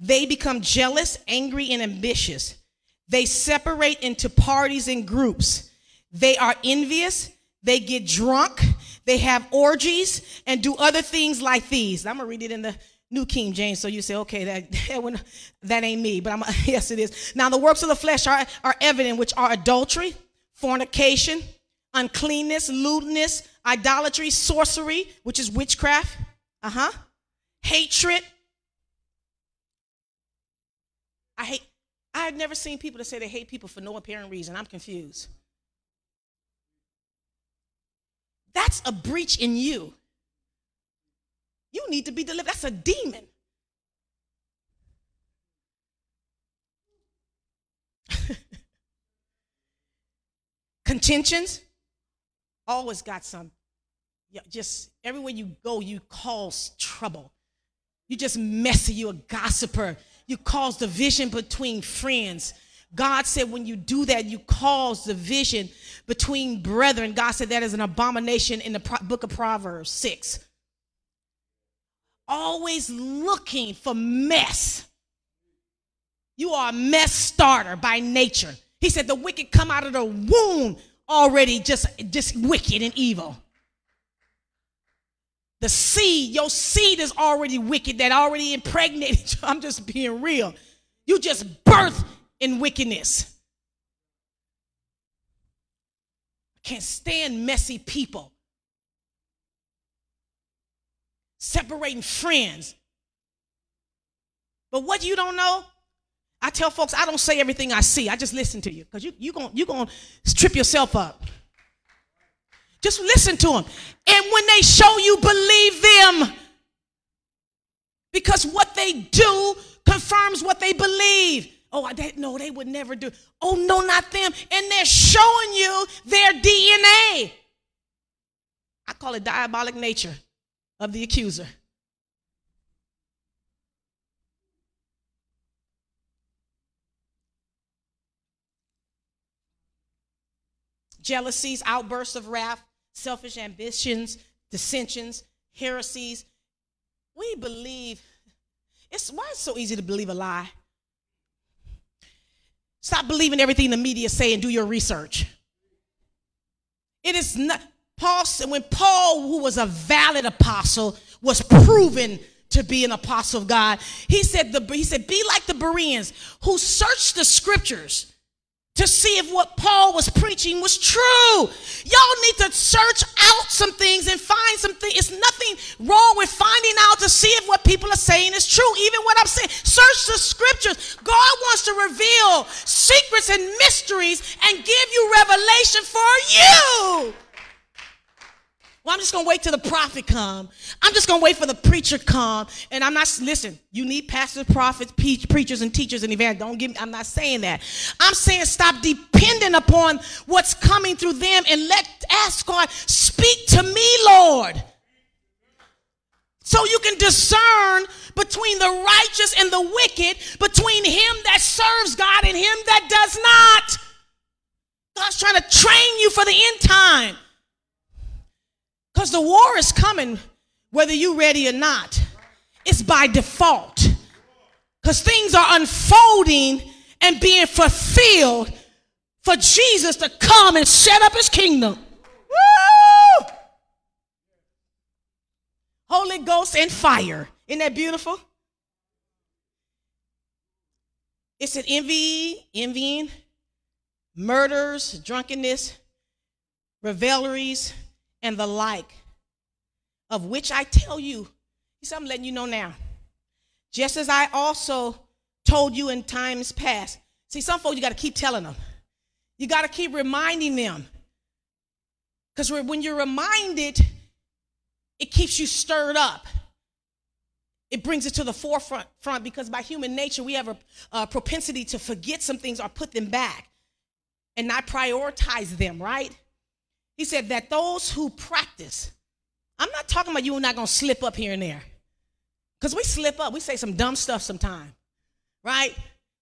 They become jealous, angry, and ambitious. They separate into parties and groups. They are envious. They get drunk. They have orgies and do other things like these. I'm going to read it in the New King James, so you say, okay, that that, that ain't me, but I'm, yes, it is. Now, the works of the flesh are, are evident, which are adultery, fornication, uncleanness, lewdness, idolatry, sorcery, which is witchcraft, uh huh, hatred, I hate, I had never seen people that say they hate people for no apparent reason. I'm confused. That's a breach in you. You need to be delivered. That's a demon. Contentions, always got some. Yeah, just everywhere you go, you cause trouble. You just messy, you a gossiper. You cause division between friends. God said when you do that, you cause division between brethren. God said that is an abomination in the book of Proverbs 6. Always looking for mess. You are a mess starter by nature. He said the wicked come out of the womb already just, just wicked and evil. The seed, your seed is already wicked, that already impregnated you. I'm just being real. You just birth in wickedness. I can't stand messy people. Separating friends. But what you don't know, I tell folks I don't say everything I see. I just listen to you because you you going you to trip yourself up. Just listen to them. And when they show you, believe them. Because what they do confirms what they believe. Oh, I didn't know they would never do. Oh, no, not them. And they're showing you their DNA. I call it diabolic nature of the accuser. Jealousies, outbursts of wrath, selfish ambitions, dissensions, heresies. We believe it's why it's so easy to believe a lie. Stop believing everything the media say and do your research. It is not Paul said when Paul, who was a valid apostle, was proven to be an apostle of God, he said the, he said, be like the Bereans who searched the scriptures to see if what Paul was preaching was true. Y'all need to search out some things and find some things. It's nothing wrong with finding out to see if what people are saying is true, even what I'm saying. Search the scriptures. God wants to reveal secrets and mysteries and give you revelation for you. Well, I'm just gonna wait till the prophet come. I'm just gonna wait for the preacher come. And I'm not listen. You need pastors, prophets, preachers, and teachers and evangelists. Don't give. Me, I'm not saying that. I'm saying stop depending upon what's coming through them and let ask God speak to me, Lord. So you can discern between the righteous and the wicked, between him that serves God and him that does not. God's trying to train you for the end time. Because the war is coming whether you're ready or not. It's by default. Because things are unfolding and being fulfilled for Jesus to come and set up his kingdom. Woo! Holy Ghost and fire. Isn't that beautiful? It's an envy, envying, murders, drunkenness, revelries, and the like, of which I tell you. He said, I'm letting you know now. Just as I also told you in times past. See, some folks, you got to keep telling them. You got to keep reminding them. Because when you're reminded, it keeps you stirred up. It brings it to the forefront front because by human nature, we have a, a propensity to forget some things or put them back and not prioritize them, right? He said that those who practice, I'm not talking about you and not going to slip up here and there. Because we slip up, we say some dumb stuff sometimes, right?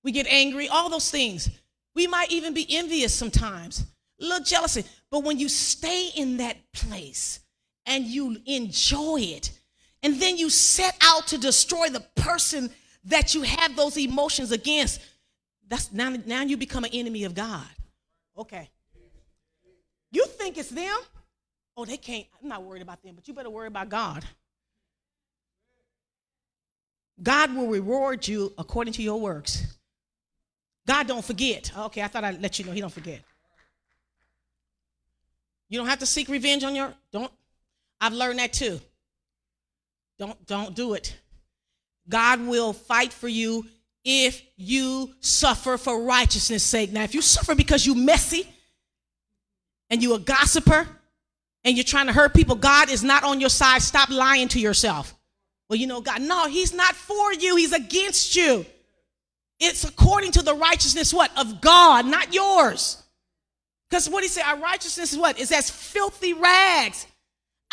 We get angry, all those things. We might even be envious sometimes, a little jealousy. But when you stay in that place and you enjoy it, and then you set out to destroy the person that you have those emotions against, that's now, now you become an enemy of God. Okay. You think it's them? Oh, they can't. I'm not worried about them, but you better worry about God. God will reward you according to your works. God don't forget. Okay, I thought I'd let you know he don't forget. You don't have to seek revenge on your don't I've learned that too. Don't don't do it. God will fight for you if you suffer for righteousness' sake. Now, if you suffer because you messy and you a gossiper and you're trying to hurt people, God is not on your side. Stop lying to yourself. Well, you know, God, no, He's not for you, He's against you. It's according to the righteousness, what? Of God, not yours. Because what he said, our righteousness is what? Is as filthy rags.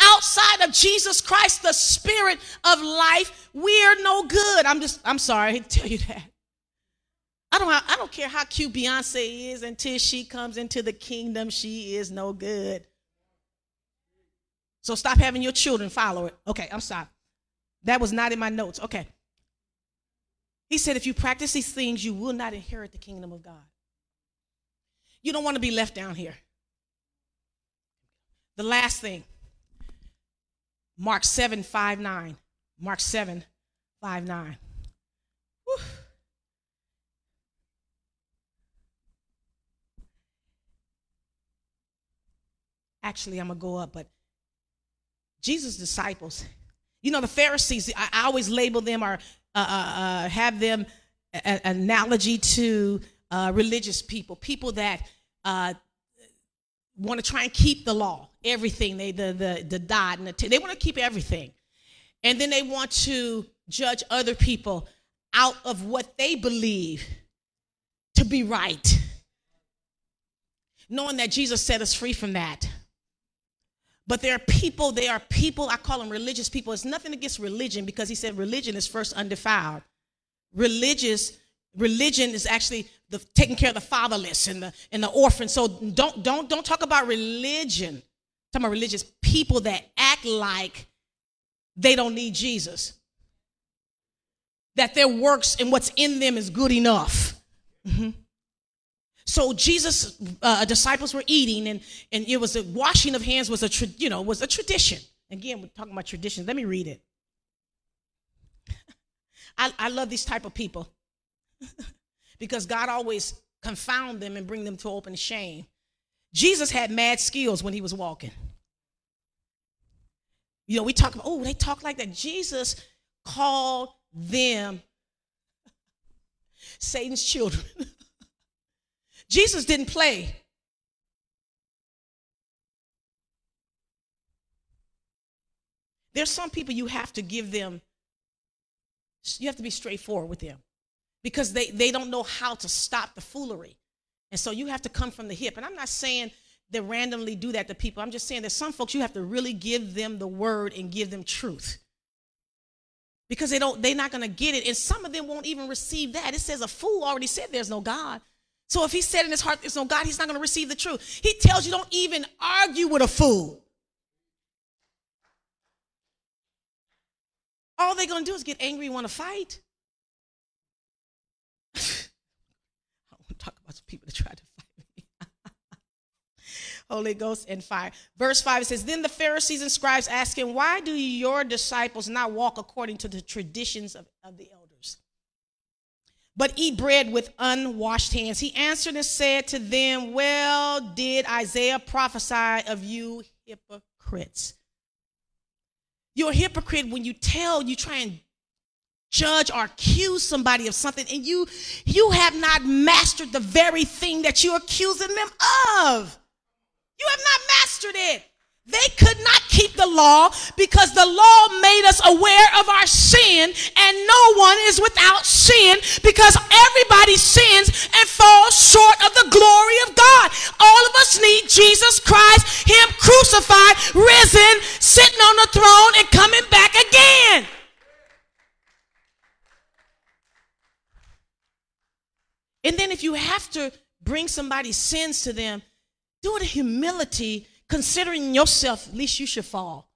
Outside of Jesus Christ, the spirit of life, we're no good. I'm just, I'm sorry to tell you that. I don't, I don't care how cute Beyonce is until she comes into the kingdom, she is no good. So stop having your children follow it. Okay, I'm sorry. That was not in my notes. Okay. He said, if you practice these things, you will not inherit the kingdom of God. You don't want to be left down here. The last thing, Mark 7 5 9. Mark 7 5 9. Whew. Actually, I'm going to go up, but Jesus' disciples, you know, the Pharisees, I, I always label them or uh, uh, uh have them an analogy to uh, religious people, people that uh, want to try and keep the law, everything, they the the the dot and the t- they want to keep everything, and then they want to judge other people out of what they believe to be right, knowing that Jesus set us free from that. But there are people, they are people, I call them religious people. It's nothing against religion because he said religion is first undefiled. Religious, religion is actually the taking care of the fatherless and the and the orphans. So don't don't don't talk about religion. Talk about religious people that act like they don't need Jesus. That their works and what's in them is good enough. Mm-hmm. So Jesus' uh, disciples were eating, and, and it was a washing of hands was a tra- you know was a tradition. Again, we're talking about traditions. Let me read it. I, I love these type of people because God always confound them and bring them to open shame. Jesus had mad skills when he was walking. You know, we talk about, oh, they talk like that. Jesus called them Satan's children. Jesus didn't play. There's some people you have to give them, you have to be straightforward with them because they, they don't know how to stop the foolery. And so you have to come from the hip. And I'm not saying that randomly do that to people. I'm just saying that some folks you have to really give them the word and give them truth. Because they don't, they're not gonna get it. And some of them won't even receive that. It says a fool already said there's no God. So if he said in his heart there's no God, he's not going to receive the truth. He tells you don't even argue with a fool. All they're going to do is get angry and want to fight. I want to talk about some people that tried to fight me. Holy Ghost and fire. Verse 5 it says, Then the Pharisees and scribes asked him, Why do your disciples not walk according to the traditions of, of the elders, but eat bread with unwashed hands? He answered and said to them, Well, did Isaiah prophesy of you hypocrites? You're a hypocrite when you tell, you try and judge or accuse somebody of something and you you have not mastered the very thing that you're accusing them of you have not mastered it they could not keep the law because the law made us aware of our sin and no one is without sin because everybody sins and falls short of the glory of God. All of us need Jesus Christ, Him crucified, risen, sitting on the throne and coming back again. And then if you have to bring somebody's sins to them, do it in humility, considering yourself, at least you should fall.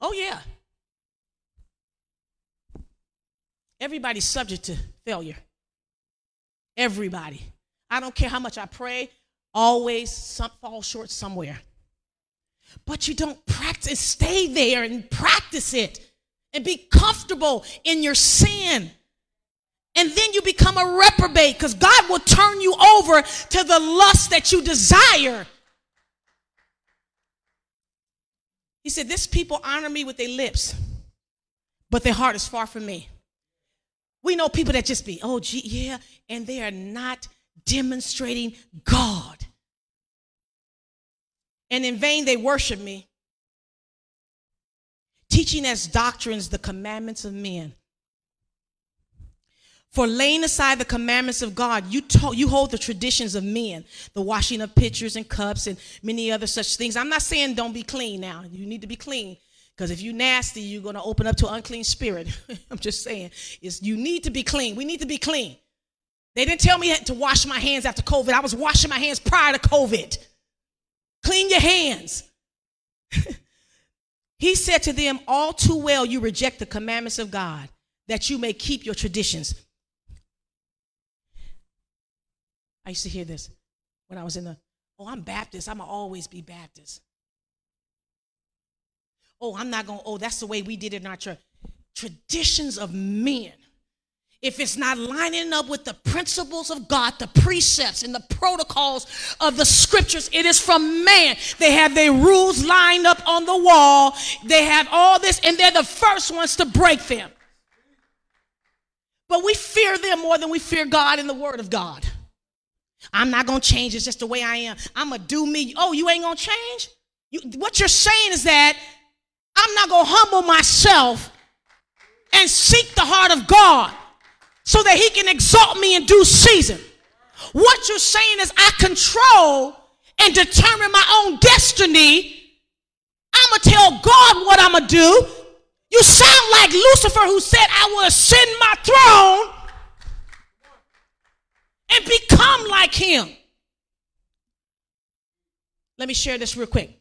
Oh, yeah. Everybody's subject to failure. Everybody. I don't care how much I pray, always some, fall short somewhere. But you don't practice, stay there and practice it and be comfortable in your sin and then you become a reprobate because God will turn you over to the lust that you desire. He said, This people honor me with their lips, but their heart is far from me. We know people that just be, oh, gee, yeah, and they are not demonstrating God. And in vain they worship me, teaching as doctrines the commandments of men. For laying aside the commandments of God, you, to, you hold the traditions of men, the washing of pitchers and cups and many other such things. I'm not saying don't be clean now. You need to be clean. Because if you're nasty, you're going to open up to an unclean spirit. I'm just saying, is you need to be clean. We need to be clean. They didn't tell me to wash my hands after COVID. I was washing my hands prior to COVID. Clean your hands. he said to them, All too well you reject the commandments of God, that you may keep your traditions. I used to hear this when I was in the, oh, I'm Baptist. I'm going to always be Baptist. Oh, I'm not going to, oh, that's the way we did it in our. Traditions of men. If it's not lining up with the principles of God, the precepts and the protocols of the scriptures, it is from man. They have their rules lined up on the wall. They have all this, and they're the first ones to break them. But we fear them more than we fear God and the Word of God. I'm not going to change. It's just the way I am. I'm going to do me. Oh, you ain't going to change? You, what you're saying is that I'm not going to humble myself and seek the heart of God so that he can exalt me in due season. What you're saying is I control and determine my own destiny. I'm going to tell God what I'm going to do. You sound like Lucifer who said, I will ascend my throne and become like him. Let me share this real quick.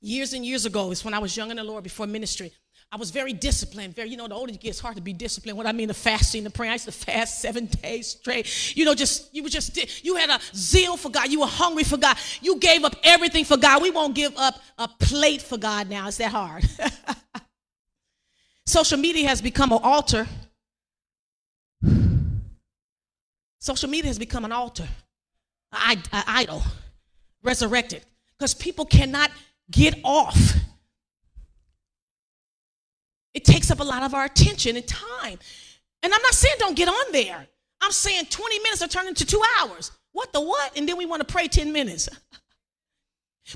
Years and years ago, it's when I was young in the Lord before ministry. I was very disciplined. Very, you know, the older you get, it's hard to be disciplined. What I mean, the fasting, the praying. I used to fast seven days straight. You know, just you were just you had a zeal for God. You were hungry for God. You gave up everything for God. We won't give up a plate for God now. It's that hard. Social media has become an altar Social media has become an altar, an idol, resurrected, because people cannot get off. It takes up a lot of our attention and time. And I'm not saying don't get on there. I'm saying 20 minutes are turned into two hours. What the what? And then we want to pray 10 minutes.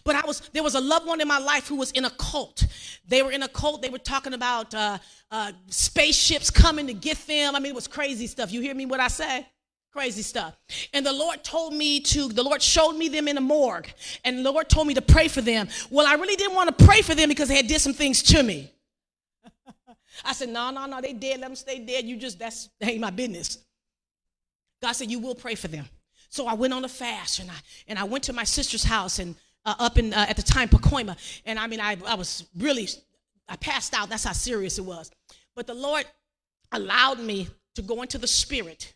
But I was there was a loved one in my life who was in a cult. They were in a cult. They were talking about uh, uh, spaceships coming to get them. I mean, it was crazy stuff. You hear me? What I say? Crazy stuff. And the Lord told me to, the Lord showed me them in a morgue. And the Lord told me to pray for them. Well, I really didn't want to pray for them because they had did some things to me. I said, no, no, no, they dead. Let them stay dead. You just, that's, that ain't my business. God said, you will pray for them. So I went on a fast and I, and I went to my sister's house and uh, up in, uh, at the time, Pacoima. And I mean, I, I was really, I passed out. That's how serious it was. But the Lord allowed me to go into the spirit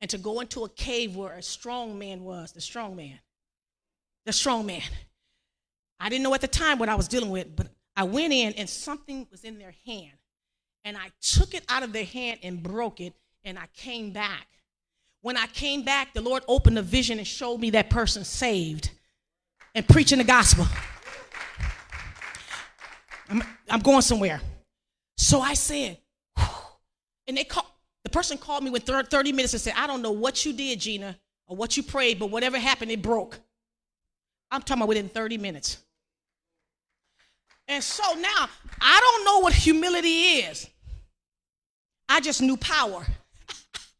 and to go into a cave where a strong man was, the strong man. The strong man. I didn't know at the time what I was dealing with, but I went in and something was in their hand. And I took it out of their hand and broke it, and I came back. When I came back, the Lord opened a vision and showed me that person saved and preaching the gospel. I'm, I'm going somewhere. So I said, and they called, the person called me with 30 minutes and said, I don't know what you did, Gina, or what you prayed, but whatever happened, it broke. I'm talking about within 30 minutes. And so now, I don't know what humility is. I just knew power.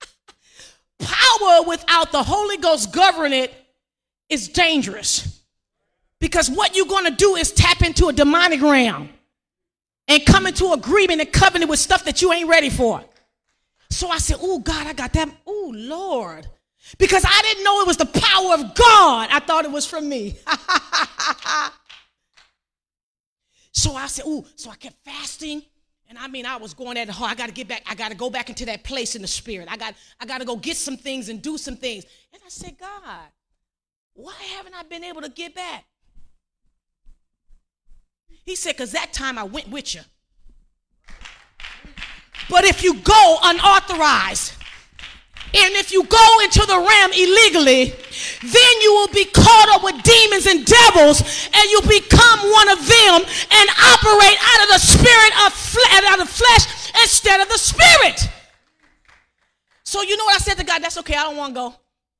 power without the Holy Ghost governing it is dangerous. Because what you're going to do is tap into a demonic realm and come into agreement and covenant with stuff that you ain't ready for. So I said, Oh, God, I got that. Oh, Lord. Because I didn't know it was the power of God. I thought it was from me. so I said, Oh, so I kept fasting. And I mean, I was going at the heart. I got to get back. I got to go back into that place in the spirit. I got, I got to go get some things and do some things. And I said, God, why haven't I been able to get back? He said, because that time I went with you. But if you go unauthorized, and if you go into the realm illegally, then you will be caught up with demons and devils, and you'll become one of them and operate out of the spirit of out of flesh instead of the spirit. So you know what I said to God? That's okay. I don't want to go.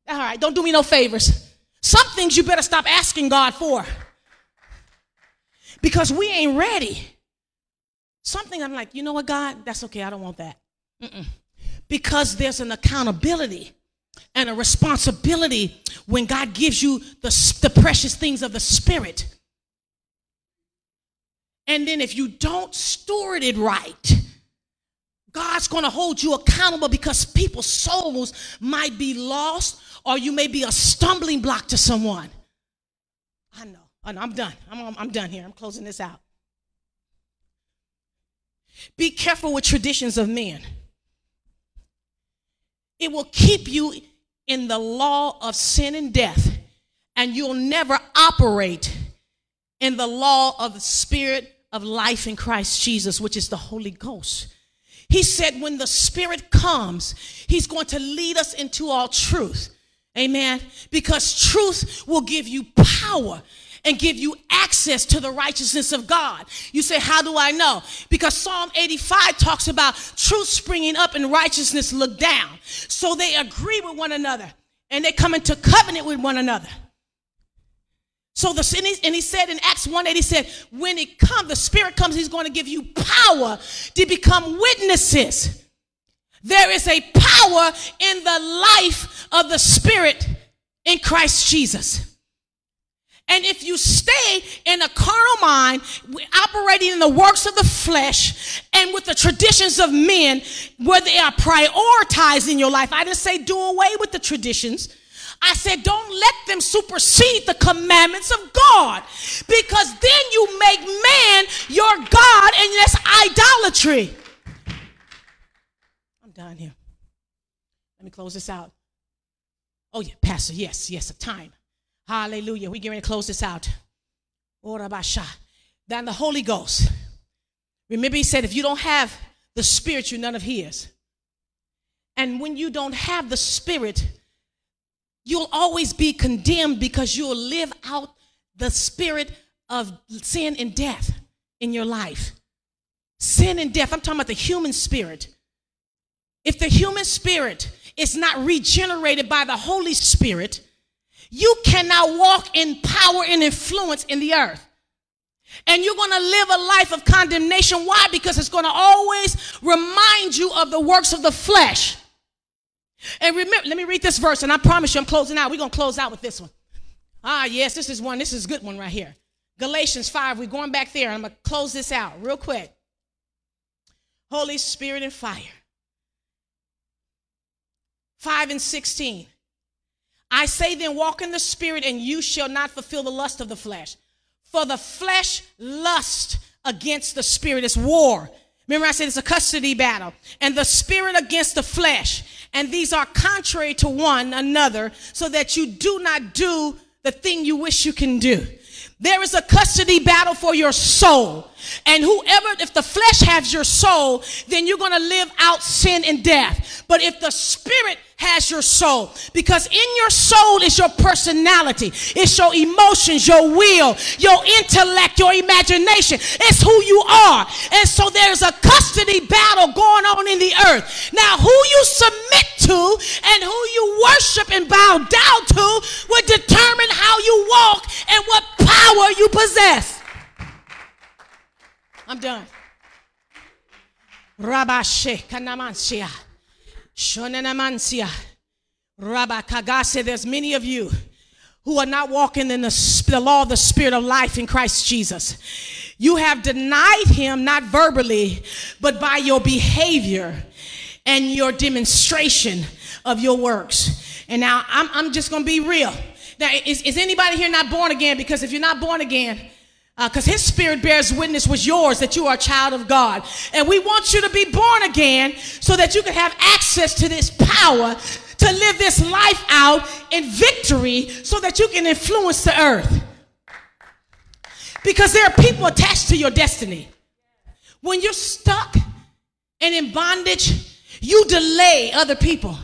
All right, don't do me no favors. Some things you better stop asking God for because we ain't ready. Something I'm like, you know what, God? That's okay. I don't want that. Mm-mm. Because there's an accountability and a responsibility when God gives you the, the precious things of the Spirit. And then if you don't steward it right, God's going to hold you accountable because people's souls might be lost or you may be a stumbling block to someone. I know. I know I'm done. I'm, I'm done here. I'm closing this out. Be careful with traditions of men. It will keep you in the law of sin and death, and you'll never operate in the law of the spirit of life in Christ Jesus, which is the Holy Ghost. He said, when the Spirit comes, He's going to lead us into all truth. Amen. Because truth will give you power and give you access to the righteousness of God. You say, How do I know? Because Psalm 85 talks about truth springing up and righteousness look down. So they agree with one another and they come into covenant with one another. So the and he, and he said in Acts 1 8, he said, when it comes, the Spirit comes, he's going to give you power to become witnesses. There is a power in the life of the Spirit in Christ Jesus. And if you stay in a carnal mind, operating in the works of the flesh and with the traditions of men, where they are prioritizing your life, I didn't say do away with the traditions. I said, don't let them supersede the commandments of God because then you make man your God and that's idolatry. I'm done here. Let me close this out. Oh, yeah, Pastor, yes, yes, a time. Hallelujah. We get ready to close this out. Then the Holy Ghost. Remember, he said, if you don't have the Spirit, you're none of His. And when you don't have the Spirit, you'll always be condemned because you'll live out the spirit of sin and death in your life. Sin and death, I'm talking about the human spirit. If the human spirit is not regenerated by the Holy Spirit, you cannot walk in power and influence in the earth. And you're going to live a life of condemnation. Why? Because it's going to always remind you of the works of the flesh. And remember, let me read this verse, and I promise you I'm closing out. We're going to close out with this one. Ah, yes, this is one. This is a good one right here. Galatians 5. We're going back there. I'm going to close this out real quick. Holy Spirit and fire. 5 and 16. I say then, walk in the Spirit, and you shall not fulfill the lust of the flesh. For the flesh lust against the Spirit is war Remember, I said it's a custody battle. And the spirit against the flesh. And these are contrary to one another, so that you do not do the thing you wish you can do. There is a custody battle for your soul. And whoever, if the flesh has your soul, then you're going to live out sin and death. But if the spirit has your soul, because in your soul is your personality, it's your emotions, your will, your intellect, your imagination. It's who you are. And so there's a custody battle going on in the earth. Now, who you submit to and who you worship and bow down to will determine how you walk and what power you possess. I'm done. Rabashe kanamansia. Shonenamansia. Rabakaga said there's many of you who are not walking in the, the law of the spirit of life in Christ Jesus. You have denied him not verbally, but by your behavior and your demonstration of your works. And now I'm, I'm just going to be real. Now, is, is anybody here not born again? Because if you're not born again, because uh, his spirit bears witness was yours that you are a child of God. And we want you to be born again so that you can have access to this power to live this life out in victory so that you can influence the earth. Because there are people attached to your destiny. When you're stuck and in bondage, you delay other people.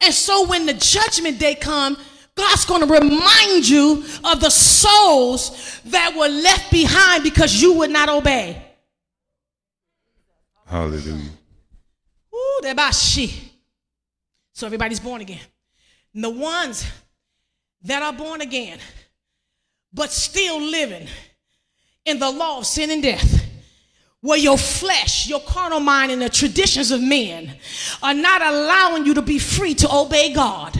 And so when the judgment day comes, God's going to remind you of the souls that were left behind because you would not obey. Hallelujah. Ooh, so everybody's born again. And the ones that are born again, but still living in the law of sin and death, where your flesh, your carnal mind, and the traditions of men are not allowing you to be free to obey God.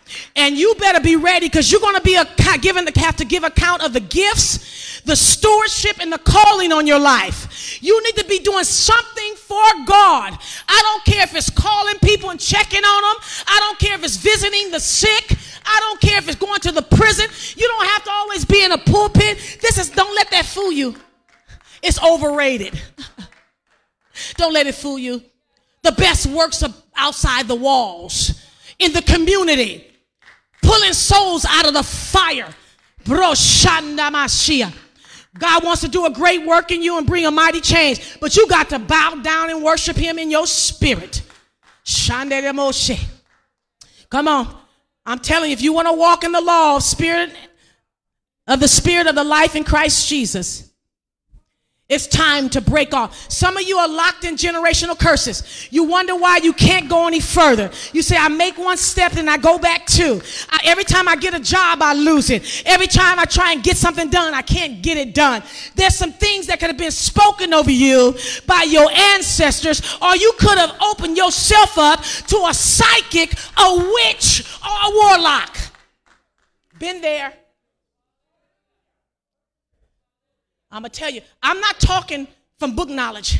And you better be ready because you're going to be a, given to have to give account of the gifts, the stewardship, and the calling on your life. You need to be doing something for God. I don't care if it's calling people and checking on them. I don't care if it's visiting the sick. I don't care if it's going to the prison. You don't have to always be in a pulpit. This is, don't let that fool you. It's overrated. don't let it fool you. The best works are outside the walls, in the community pulling souls out of the fire. God wants to do a great work in you and bring a mighty change, but you got to bow down and worship Him in your spirit. Come on. I'm telling you, if you want to walk in the law of spirit, of the spirit of the life in Christ Jesus, it's time to break off. Some of you are locked in generational curses. You wonder why you can't go any further. You say, I make one step and I go back two. I, every time I get a job, I lose it. Every time I try and get something done, I can't get it done. There's some things that could have been spoken over you by your ancestors, or you could have opened yourself up to a psychic, a witch, or a warlock. Been there. I'm going to tell you, I'm not talking from book knowledge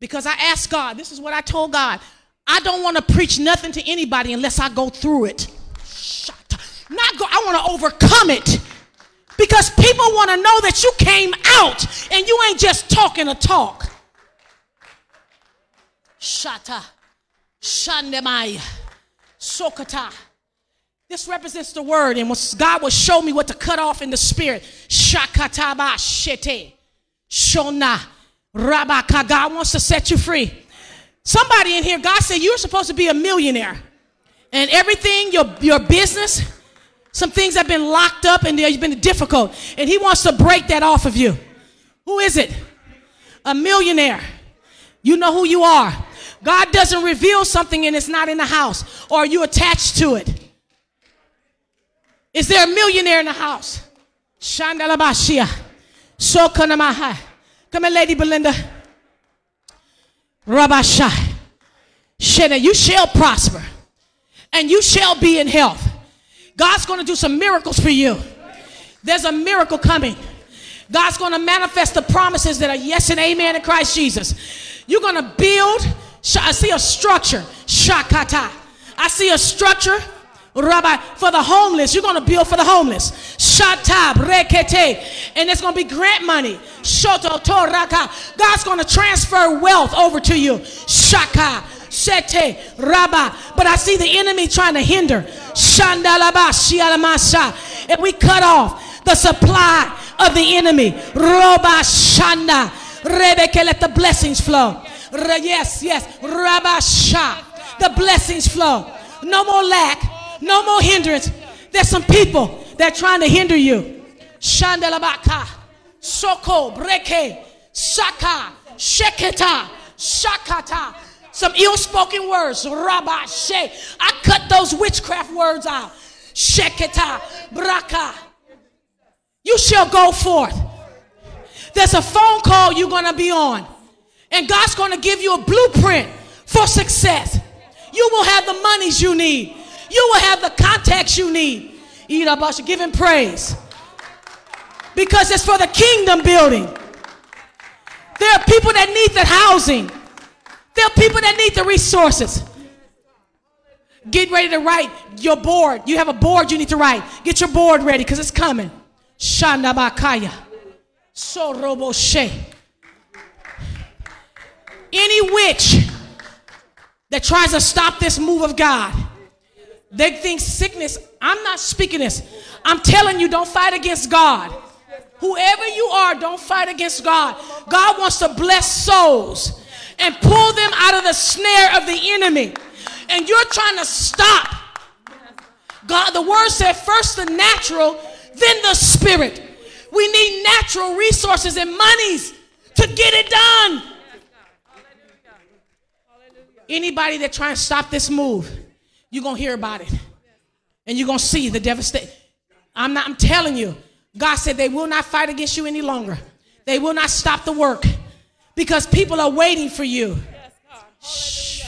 because I asked God, this is what I told God. I don't want to preach nothing to anybody unless I go through it. Not go, I want to overcome it because people want to know that you came out and you ain't just talking a talk. Shata, Shandemaya, Sokata. This represents the word, and God will show me what to cut off in the spirit. Shakataba shete. Shona. Rabaka. God wants to set you free. Somebody in here, God said you're supposed to be a millionaire. And everything, your, your business, some things have been locked up and they've been difficult. And He wants to break that off of you. Who is it? A millionaire. You know who you are. God doesn't reveal something and it's not in the house, or you attached to it. Is there a millionaire in the house? Shandalabashia. Sokanamaha. Come on, Lady Belinda. Rabashai. Shena, you shall prosper and you shall be in health. God's going to do some miracles for you. There's a miracle coming. God's going to manifest the promises that are yes and amen in Christ Jesus. You're going to build. I see a structure. Shakata. I see a structure. Rabbi, for the homeless, you're going to build for the homeless. Shatab, rekete. And it's going to be grant money. Shoto, toraka. God's going to transfer wealth over to you. Shaka, sete, rabba. But I see the enemy trying to hinder. Shandalaba, shialamasa. And we cut off the supply of the enemy. Roba shanda. Rebeke, let the blessings flow. Yes, yes. Rabasha. The blessings flow. No more lack. No more hindrance. There's some people that are trying to hinder you. Shandalabaka. Soko. Breke. Saka, Sheketa. Shakata. Some ill spoken words. Rabashe. I cut those witchcraft words out. Sheketa. Braka. You shall go forth. There's a phone call you're going to be on. And God's going to give you a blueprint for success. You will have the monies you need. You will have the contacts you need. Irabasha, give him praise. Because it's for the kingdom building. There are people that need the housing. There are people that need the resources. Get ready to write your board. You have a board you need to write. Get your board ready because it's coming. Shandabakaya. Soroboshe. Any witch that tries to stop this move of God, they think sickness. I'm not speaking this. I'm telling you, don't fight against God. Whoever you are, don't fight against God. God wants to bless souls and pull them out of the snare of the enemy. And you're trying to stop. God, the word said first the natural, then the spirit. We need natural resources and monies to get it done. Anybody that try and stop this move, you're gonna hear about it. And you're gonna see the devastation. I'm not, I'm telling you, God said they will not fight against you any longer. They will not stop the work because people are waiting for you. Shh.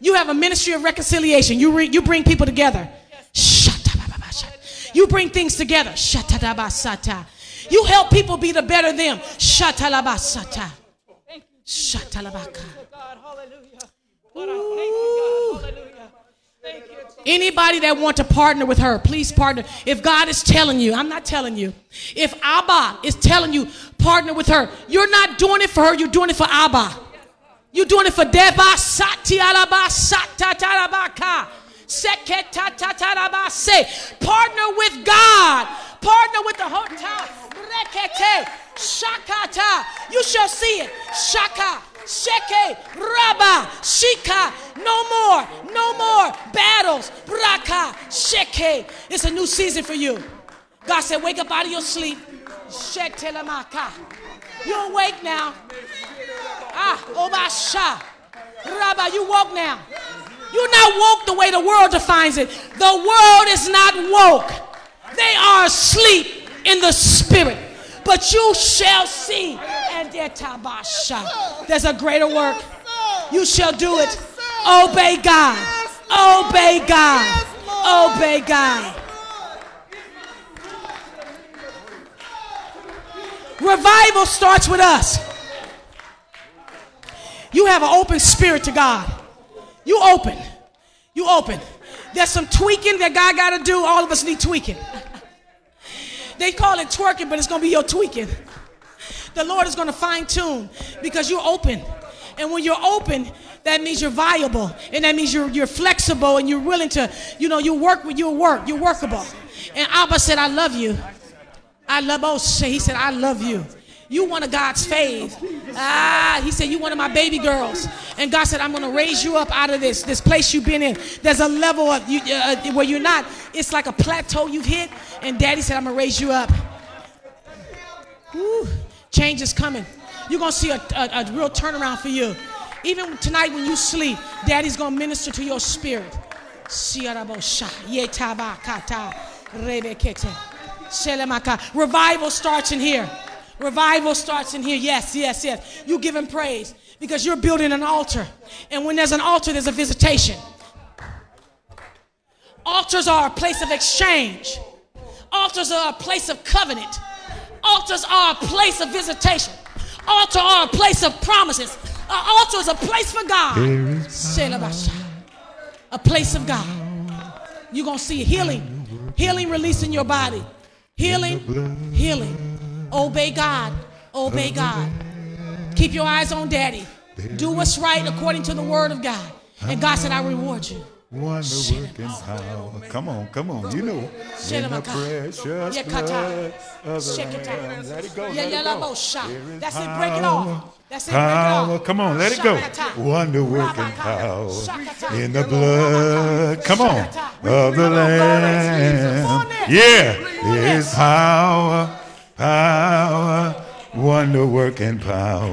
You have a ministry of reconciliation. You, re, you bring people together. You bring things together. You help people be the better them. Shatalabasata. Shatalabaka. Anybody that want to partner with her, please partner. If God is telling you, I'm not telling you. If Abba is telling you, partner with her, you're not doing it for her, you're doing it for Abba. You're doing it for Deba Sati Alaba Satatarabaka. Partner with God. Partner with the hotel. Shakata. You shall see it. Shaka. Sheke, Rabba, Shika, no more, no more battles. Braka, Sheke. It's a new season for you. God said, wake up out of your sleep. Shetelamaka. You're awake now. Ah, Obasha. Rabba, you woke now. You're not woke the way the world defines it. The world is not woke. They are asleep in the spirit. But you shall see. And there's a greater work. You shall do it. Obey God. Obey God. Obey God. Revival starts with us. You have an open spirit to God. You open. You open. There's some tweaking that God got to do. All of us need tweaking. They call it twerking, but it's going to be your tweaking. The Lord is going to fine tune because you're open. And when you're open, that means you're viable. And that means you're, you're flexible and you're willing to, you know, you work with your work. You're workable. And Abba said, I love you. I love oh, Oshe. He said, I love you. You one of God's faves. Ah, he said, You one of my baby girls. And God said, I'm going to raise you up out of this, this place you've been in. There's a level of you, uh, where you're not, it's like a plateau you've hit. And daddy said, I'm going to raise you up. Woo, change is coming. You're going to see a, a, a real turnaround for you. Even tonight when you sleep, daddy's going to minister to your spirit. Revival starts in here. Revival starts in here. Yes, yes, yes. You give him praise because you're building an altar. And when there's an altar, there's a visitation. Altars are a place of exchange. Altars are a place of covenant. Altars are a place of visitation. Altar are a place of promises. An altar is a place for God. A place of God. You're going to see healing. Healing releasing your body. Healing, healing. Obey God. Obey God. Keep your eyes on daddy. Do what's right according to the word of God. And God said, I reward you. Wonder working power. Come on, come on. You know. In the precious blood of the Lamb. Let it go. Let it go. That's it. Break it off. That's it. Break it off. Come on, let it go. Wonder working power in the blood. Come on. Of the Lamb. Yeah. There is power, power, wonder working power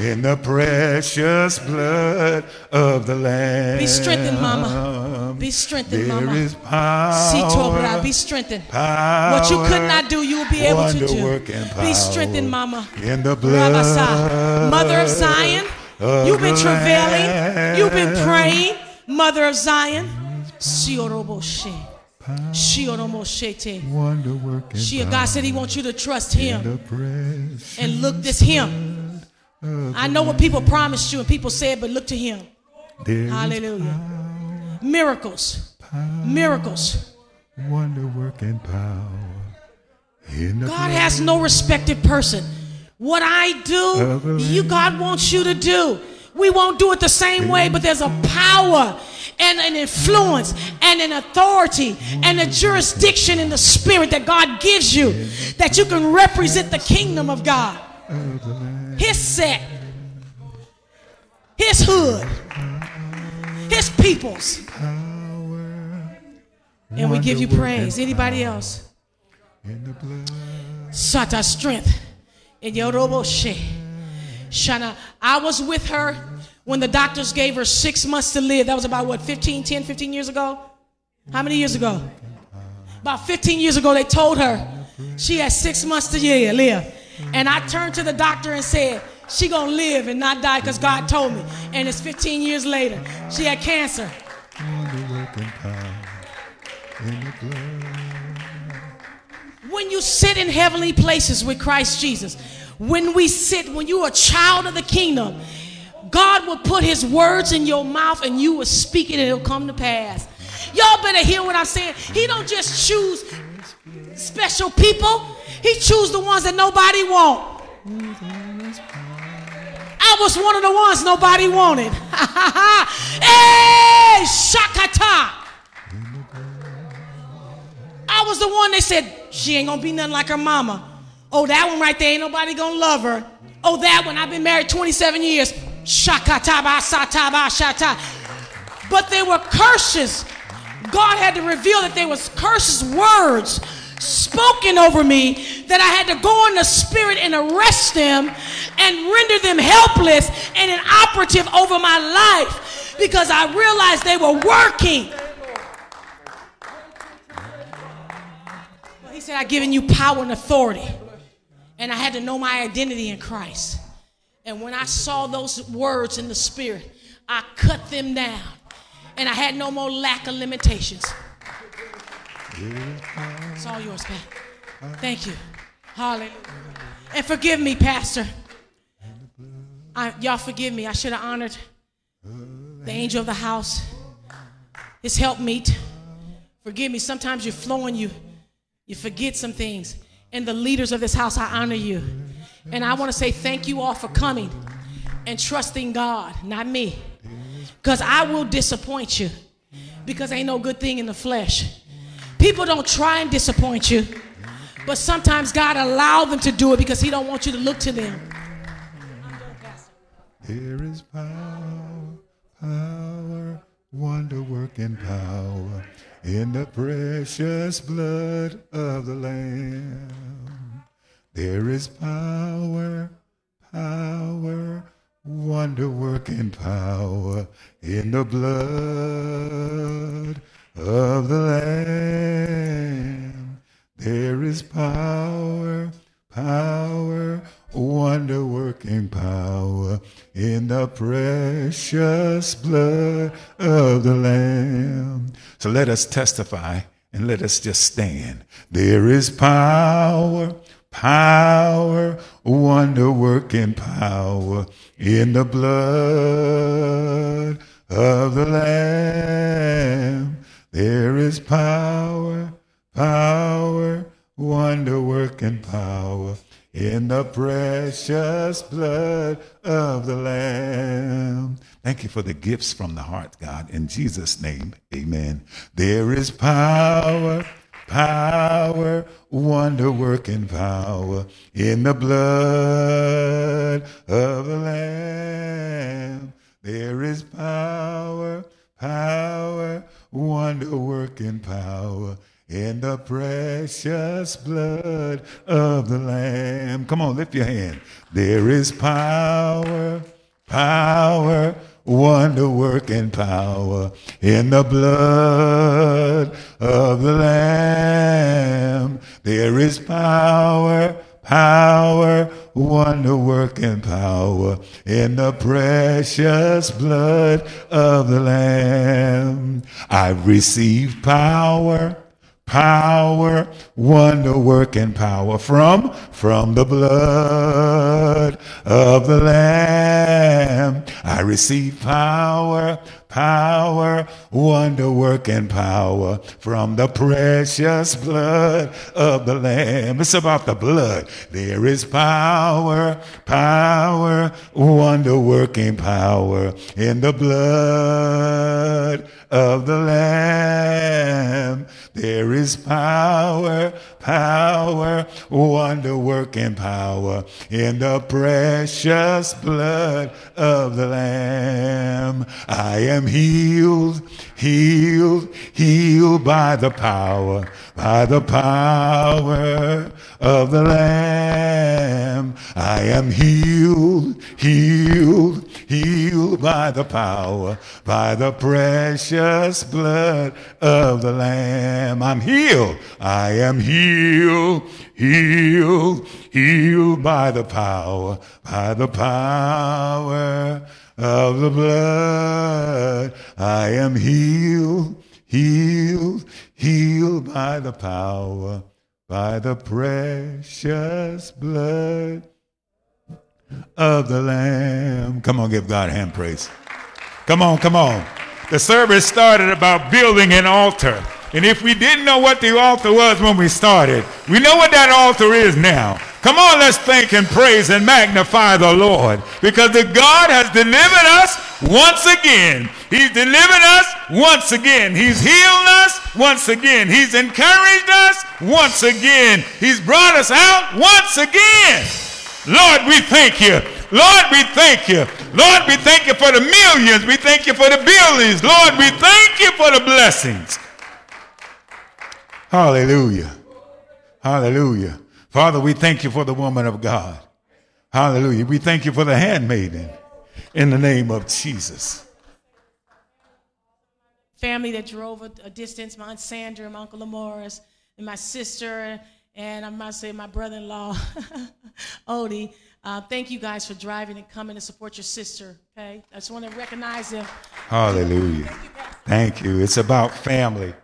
in the precious blood of the Lamb. Be strengthened, mama. Be strengthened, There mama. is Sitobra, power. Be strengthened. power, What you could not do, you will be able to do. Be strengthened, mama. In the blood. Mother of Zion, of you've been travailing, you've been praying. Mother of Zion, Shioroboshe. Wonder working Shia, God said He wants you to trust Him and look this Him. I know what people promised you and people said, but look to Him. there Hallelujah. Miracles, miracles. wonder working power God has no respected person. What I do, you God wants you to do. We won't do it the same way, but there's a power and an influence and an authority and a jurisdiction in the spirit that God gives you that you can represent the kingdom of God. His set, his hood, his peoples. And we give you praise. Anybody else? Sata strength. In Yoroboshe. Shana. I was with her when the doctors gave her six months to live. That was about what, 15, 10, 15 years ago? How many years ago? About 15 years ago, they told her she had six months to live. And I turned to the doctor and said, she gonna live and not die because God told me. And it's 15 years later. She had cancer. When you sit in heavenly places with Christ Jesus, when we sit, when you're a child of the kingdom, God will put his words in your mouth and you will speak it and it'll come to pass. Y'all better hear what I'm saying. He don't just choose special people. He choose the ones that nobody want. I was one of the ones nobody wanted. hey, Shakata. I was the one that said, she ain't gonna be nothing like her mama. Oh, that one right there, ain't nobody gonna love her. Oh, that one, I've been married 27 years. But they were curses. God had to reveal that there was curses, words spoken over me that I had to go in the spirit and arrest them and render them helpless and inoperative over my life because I realized they were working. Well, He said, I've given you power and authority. And I had to know my identity in Christ. And when I saw those words in the spirit, I cut them down. And I had no more lack of limitations. It's all yours, Pat. Thank you. Hallelujah. And forgive me, Pastor. I, y'all forgive me. I should have honored the angel of the house, his helpmeet. Forgive me. Sometimes you're flowing, you you forget some things. And the leaders of this house, I honor you. And I want to say thank you all for coming and trusting God, not me. Because I will disappoint you. Because ain't no good thing in the flesh. People don't try and disappoint you. But sometimes God allow them to do it because he don't want you to look to them. There is power, power, wonder working power in the precious blood of the Lamb. There is power, power, wonder working power in the blood of the Lamb. There is power, power, wonder working power in the precious blood of the Lamb. So let us testify and let us just stand. There is power, power, wonder working power in the blood of the Lamb. There is power, power, wonder working power in the precious blood of the Lamb. Thank you for the gifts from the heart, God. In Jesus' name, amen. There is power, power, wonder working power in the blood of the Lamb. There is power, power, wonder working power in the precious blood of the Lamb. Come on, lift your hand. There is power, power, wonder working power in the blood of the Lamb. There is power, power, wonder working power in the precious blood of the Lamb. I receive power power, wonder working power from, from the blood of the Lamb. I receive power, power, wonder working power from the precious blood of the Lamb. It's about the blood. There is power, power, wonder working power in the blood of the Lamb. There is power, power, wonder working power in the precious blood of the Lamb. I am healed, healed, healed by the power, by the power of the Lamb. I am healed, healed, healed by the power, by the precious blood of the Lamb. I'm healed. I am healed, healed, healed by the power, by the power of the blood. I am healed, healed, healed by the power, by the precious blood of the Lamb. Come on, give God hand praise. Come on, come on. The service started about building an altar. And if we didn't know what the altar was when we started, we know what that altar is now. Come on, let's thank and praise and magnify the Lord because the God has delivered us once again. He's delivered us once again. He's healed us once again. He's encouraged us once again. He's brought us out once again. Lord, we thank you. Lord, we thank you. Lord, we thank you for the millions. We thank you for the billions. Lord, we thank you for the blessings. Hallelujah. Hallelujah. Father, we thank you for the woman of God. Hallelujah. We thank you for the handmaiden in the name of Jesus. Family that drove a, a distance, my Aunt Sandra, my Uncle Lamoris, and my sister, and I must say my brother-in-law, Odie. Uh, thank you guys for driving and coming to support your sister. Okay, I just want to recognize them. Hallelujah. Thank you. It's about family.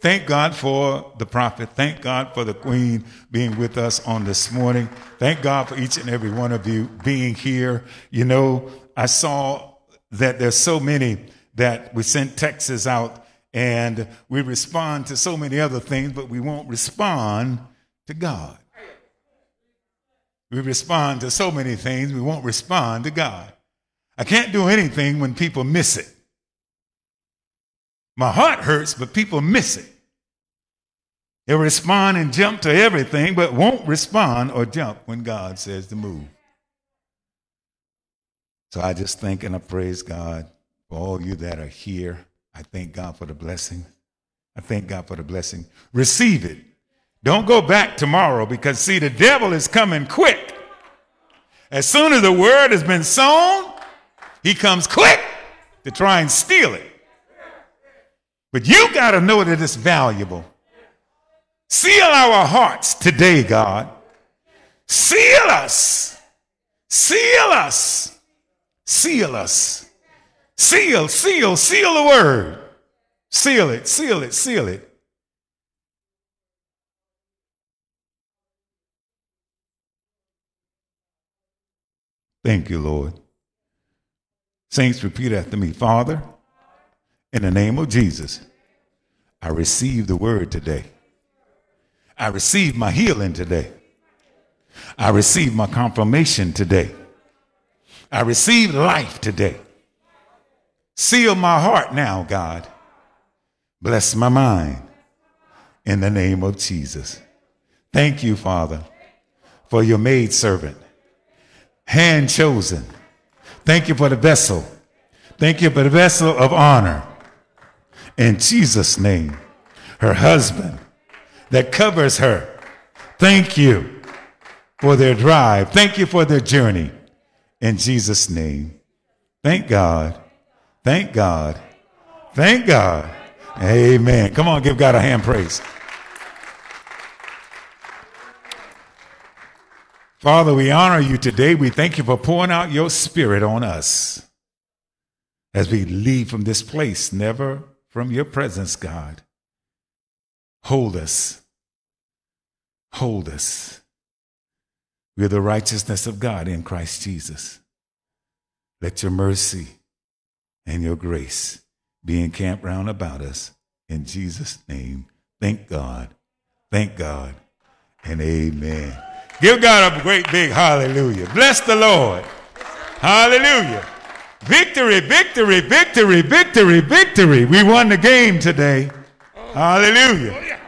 Thank God for the prophet. Thank God for the queen being with us on this morning. Thank God for each and every one of you being here. You know, I saw that there's so many that we sent texts out and we respond to so many other things, but we won't respond to God. We respond to so many things, we won't respond to God. I can't do anything when people miss it. My heart hurts, but people miss it. They'll respond and jump to everything, but won't respond or jump when God says to move. So I just thank and I praise God for all you that are here. I thank God for the blessing. I thank God for the blessing. Receive it. Don't go back tomorrow because, see, the devil is coming quick. As soon as the word has been sown, he comes quick to try and steal it. But you got to know that it's valuable. Seal our hearts today, God. Seal us. Seal us. Seal us. Seal, seal, seal the word. Seal it, seal it, seal it. Thank you, Lord. Saints, repeat after me Father, in the name of Jesus, I receive the word today. I receive my healing today. I receive my confirmation today. I receive life today. Seal my heart now, God. Bless my mind in the name of Jesus. Thank you, Father, for your maid servant, hand chosen. Thank you for the vessel. Thank you for the vessel of honor. In Jesus' name, her husband that covers her. Thank you for their drive. Thank you for their journey. In Jesus' name. Thank God. Thank God. Thank God. Amen. Come on, give God a hand praise. Father, we honor you today. We thank you for pouring out your spirit on us as we leave from this place, never from your presence, God. Hold us. Hold us. We are the righteousness of God in Christ Jesus. Let your mercy and your grace be encamped round about us. In Jesus' name, thank God. Thank God. And amen. Give God a great big hallelujah. Bless the Lord. Hallelujah. Victory, victory, victory, victory, victory. We won the game today. Hallelujah.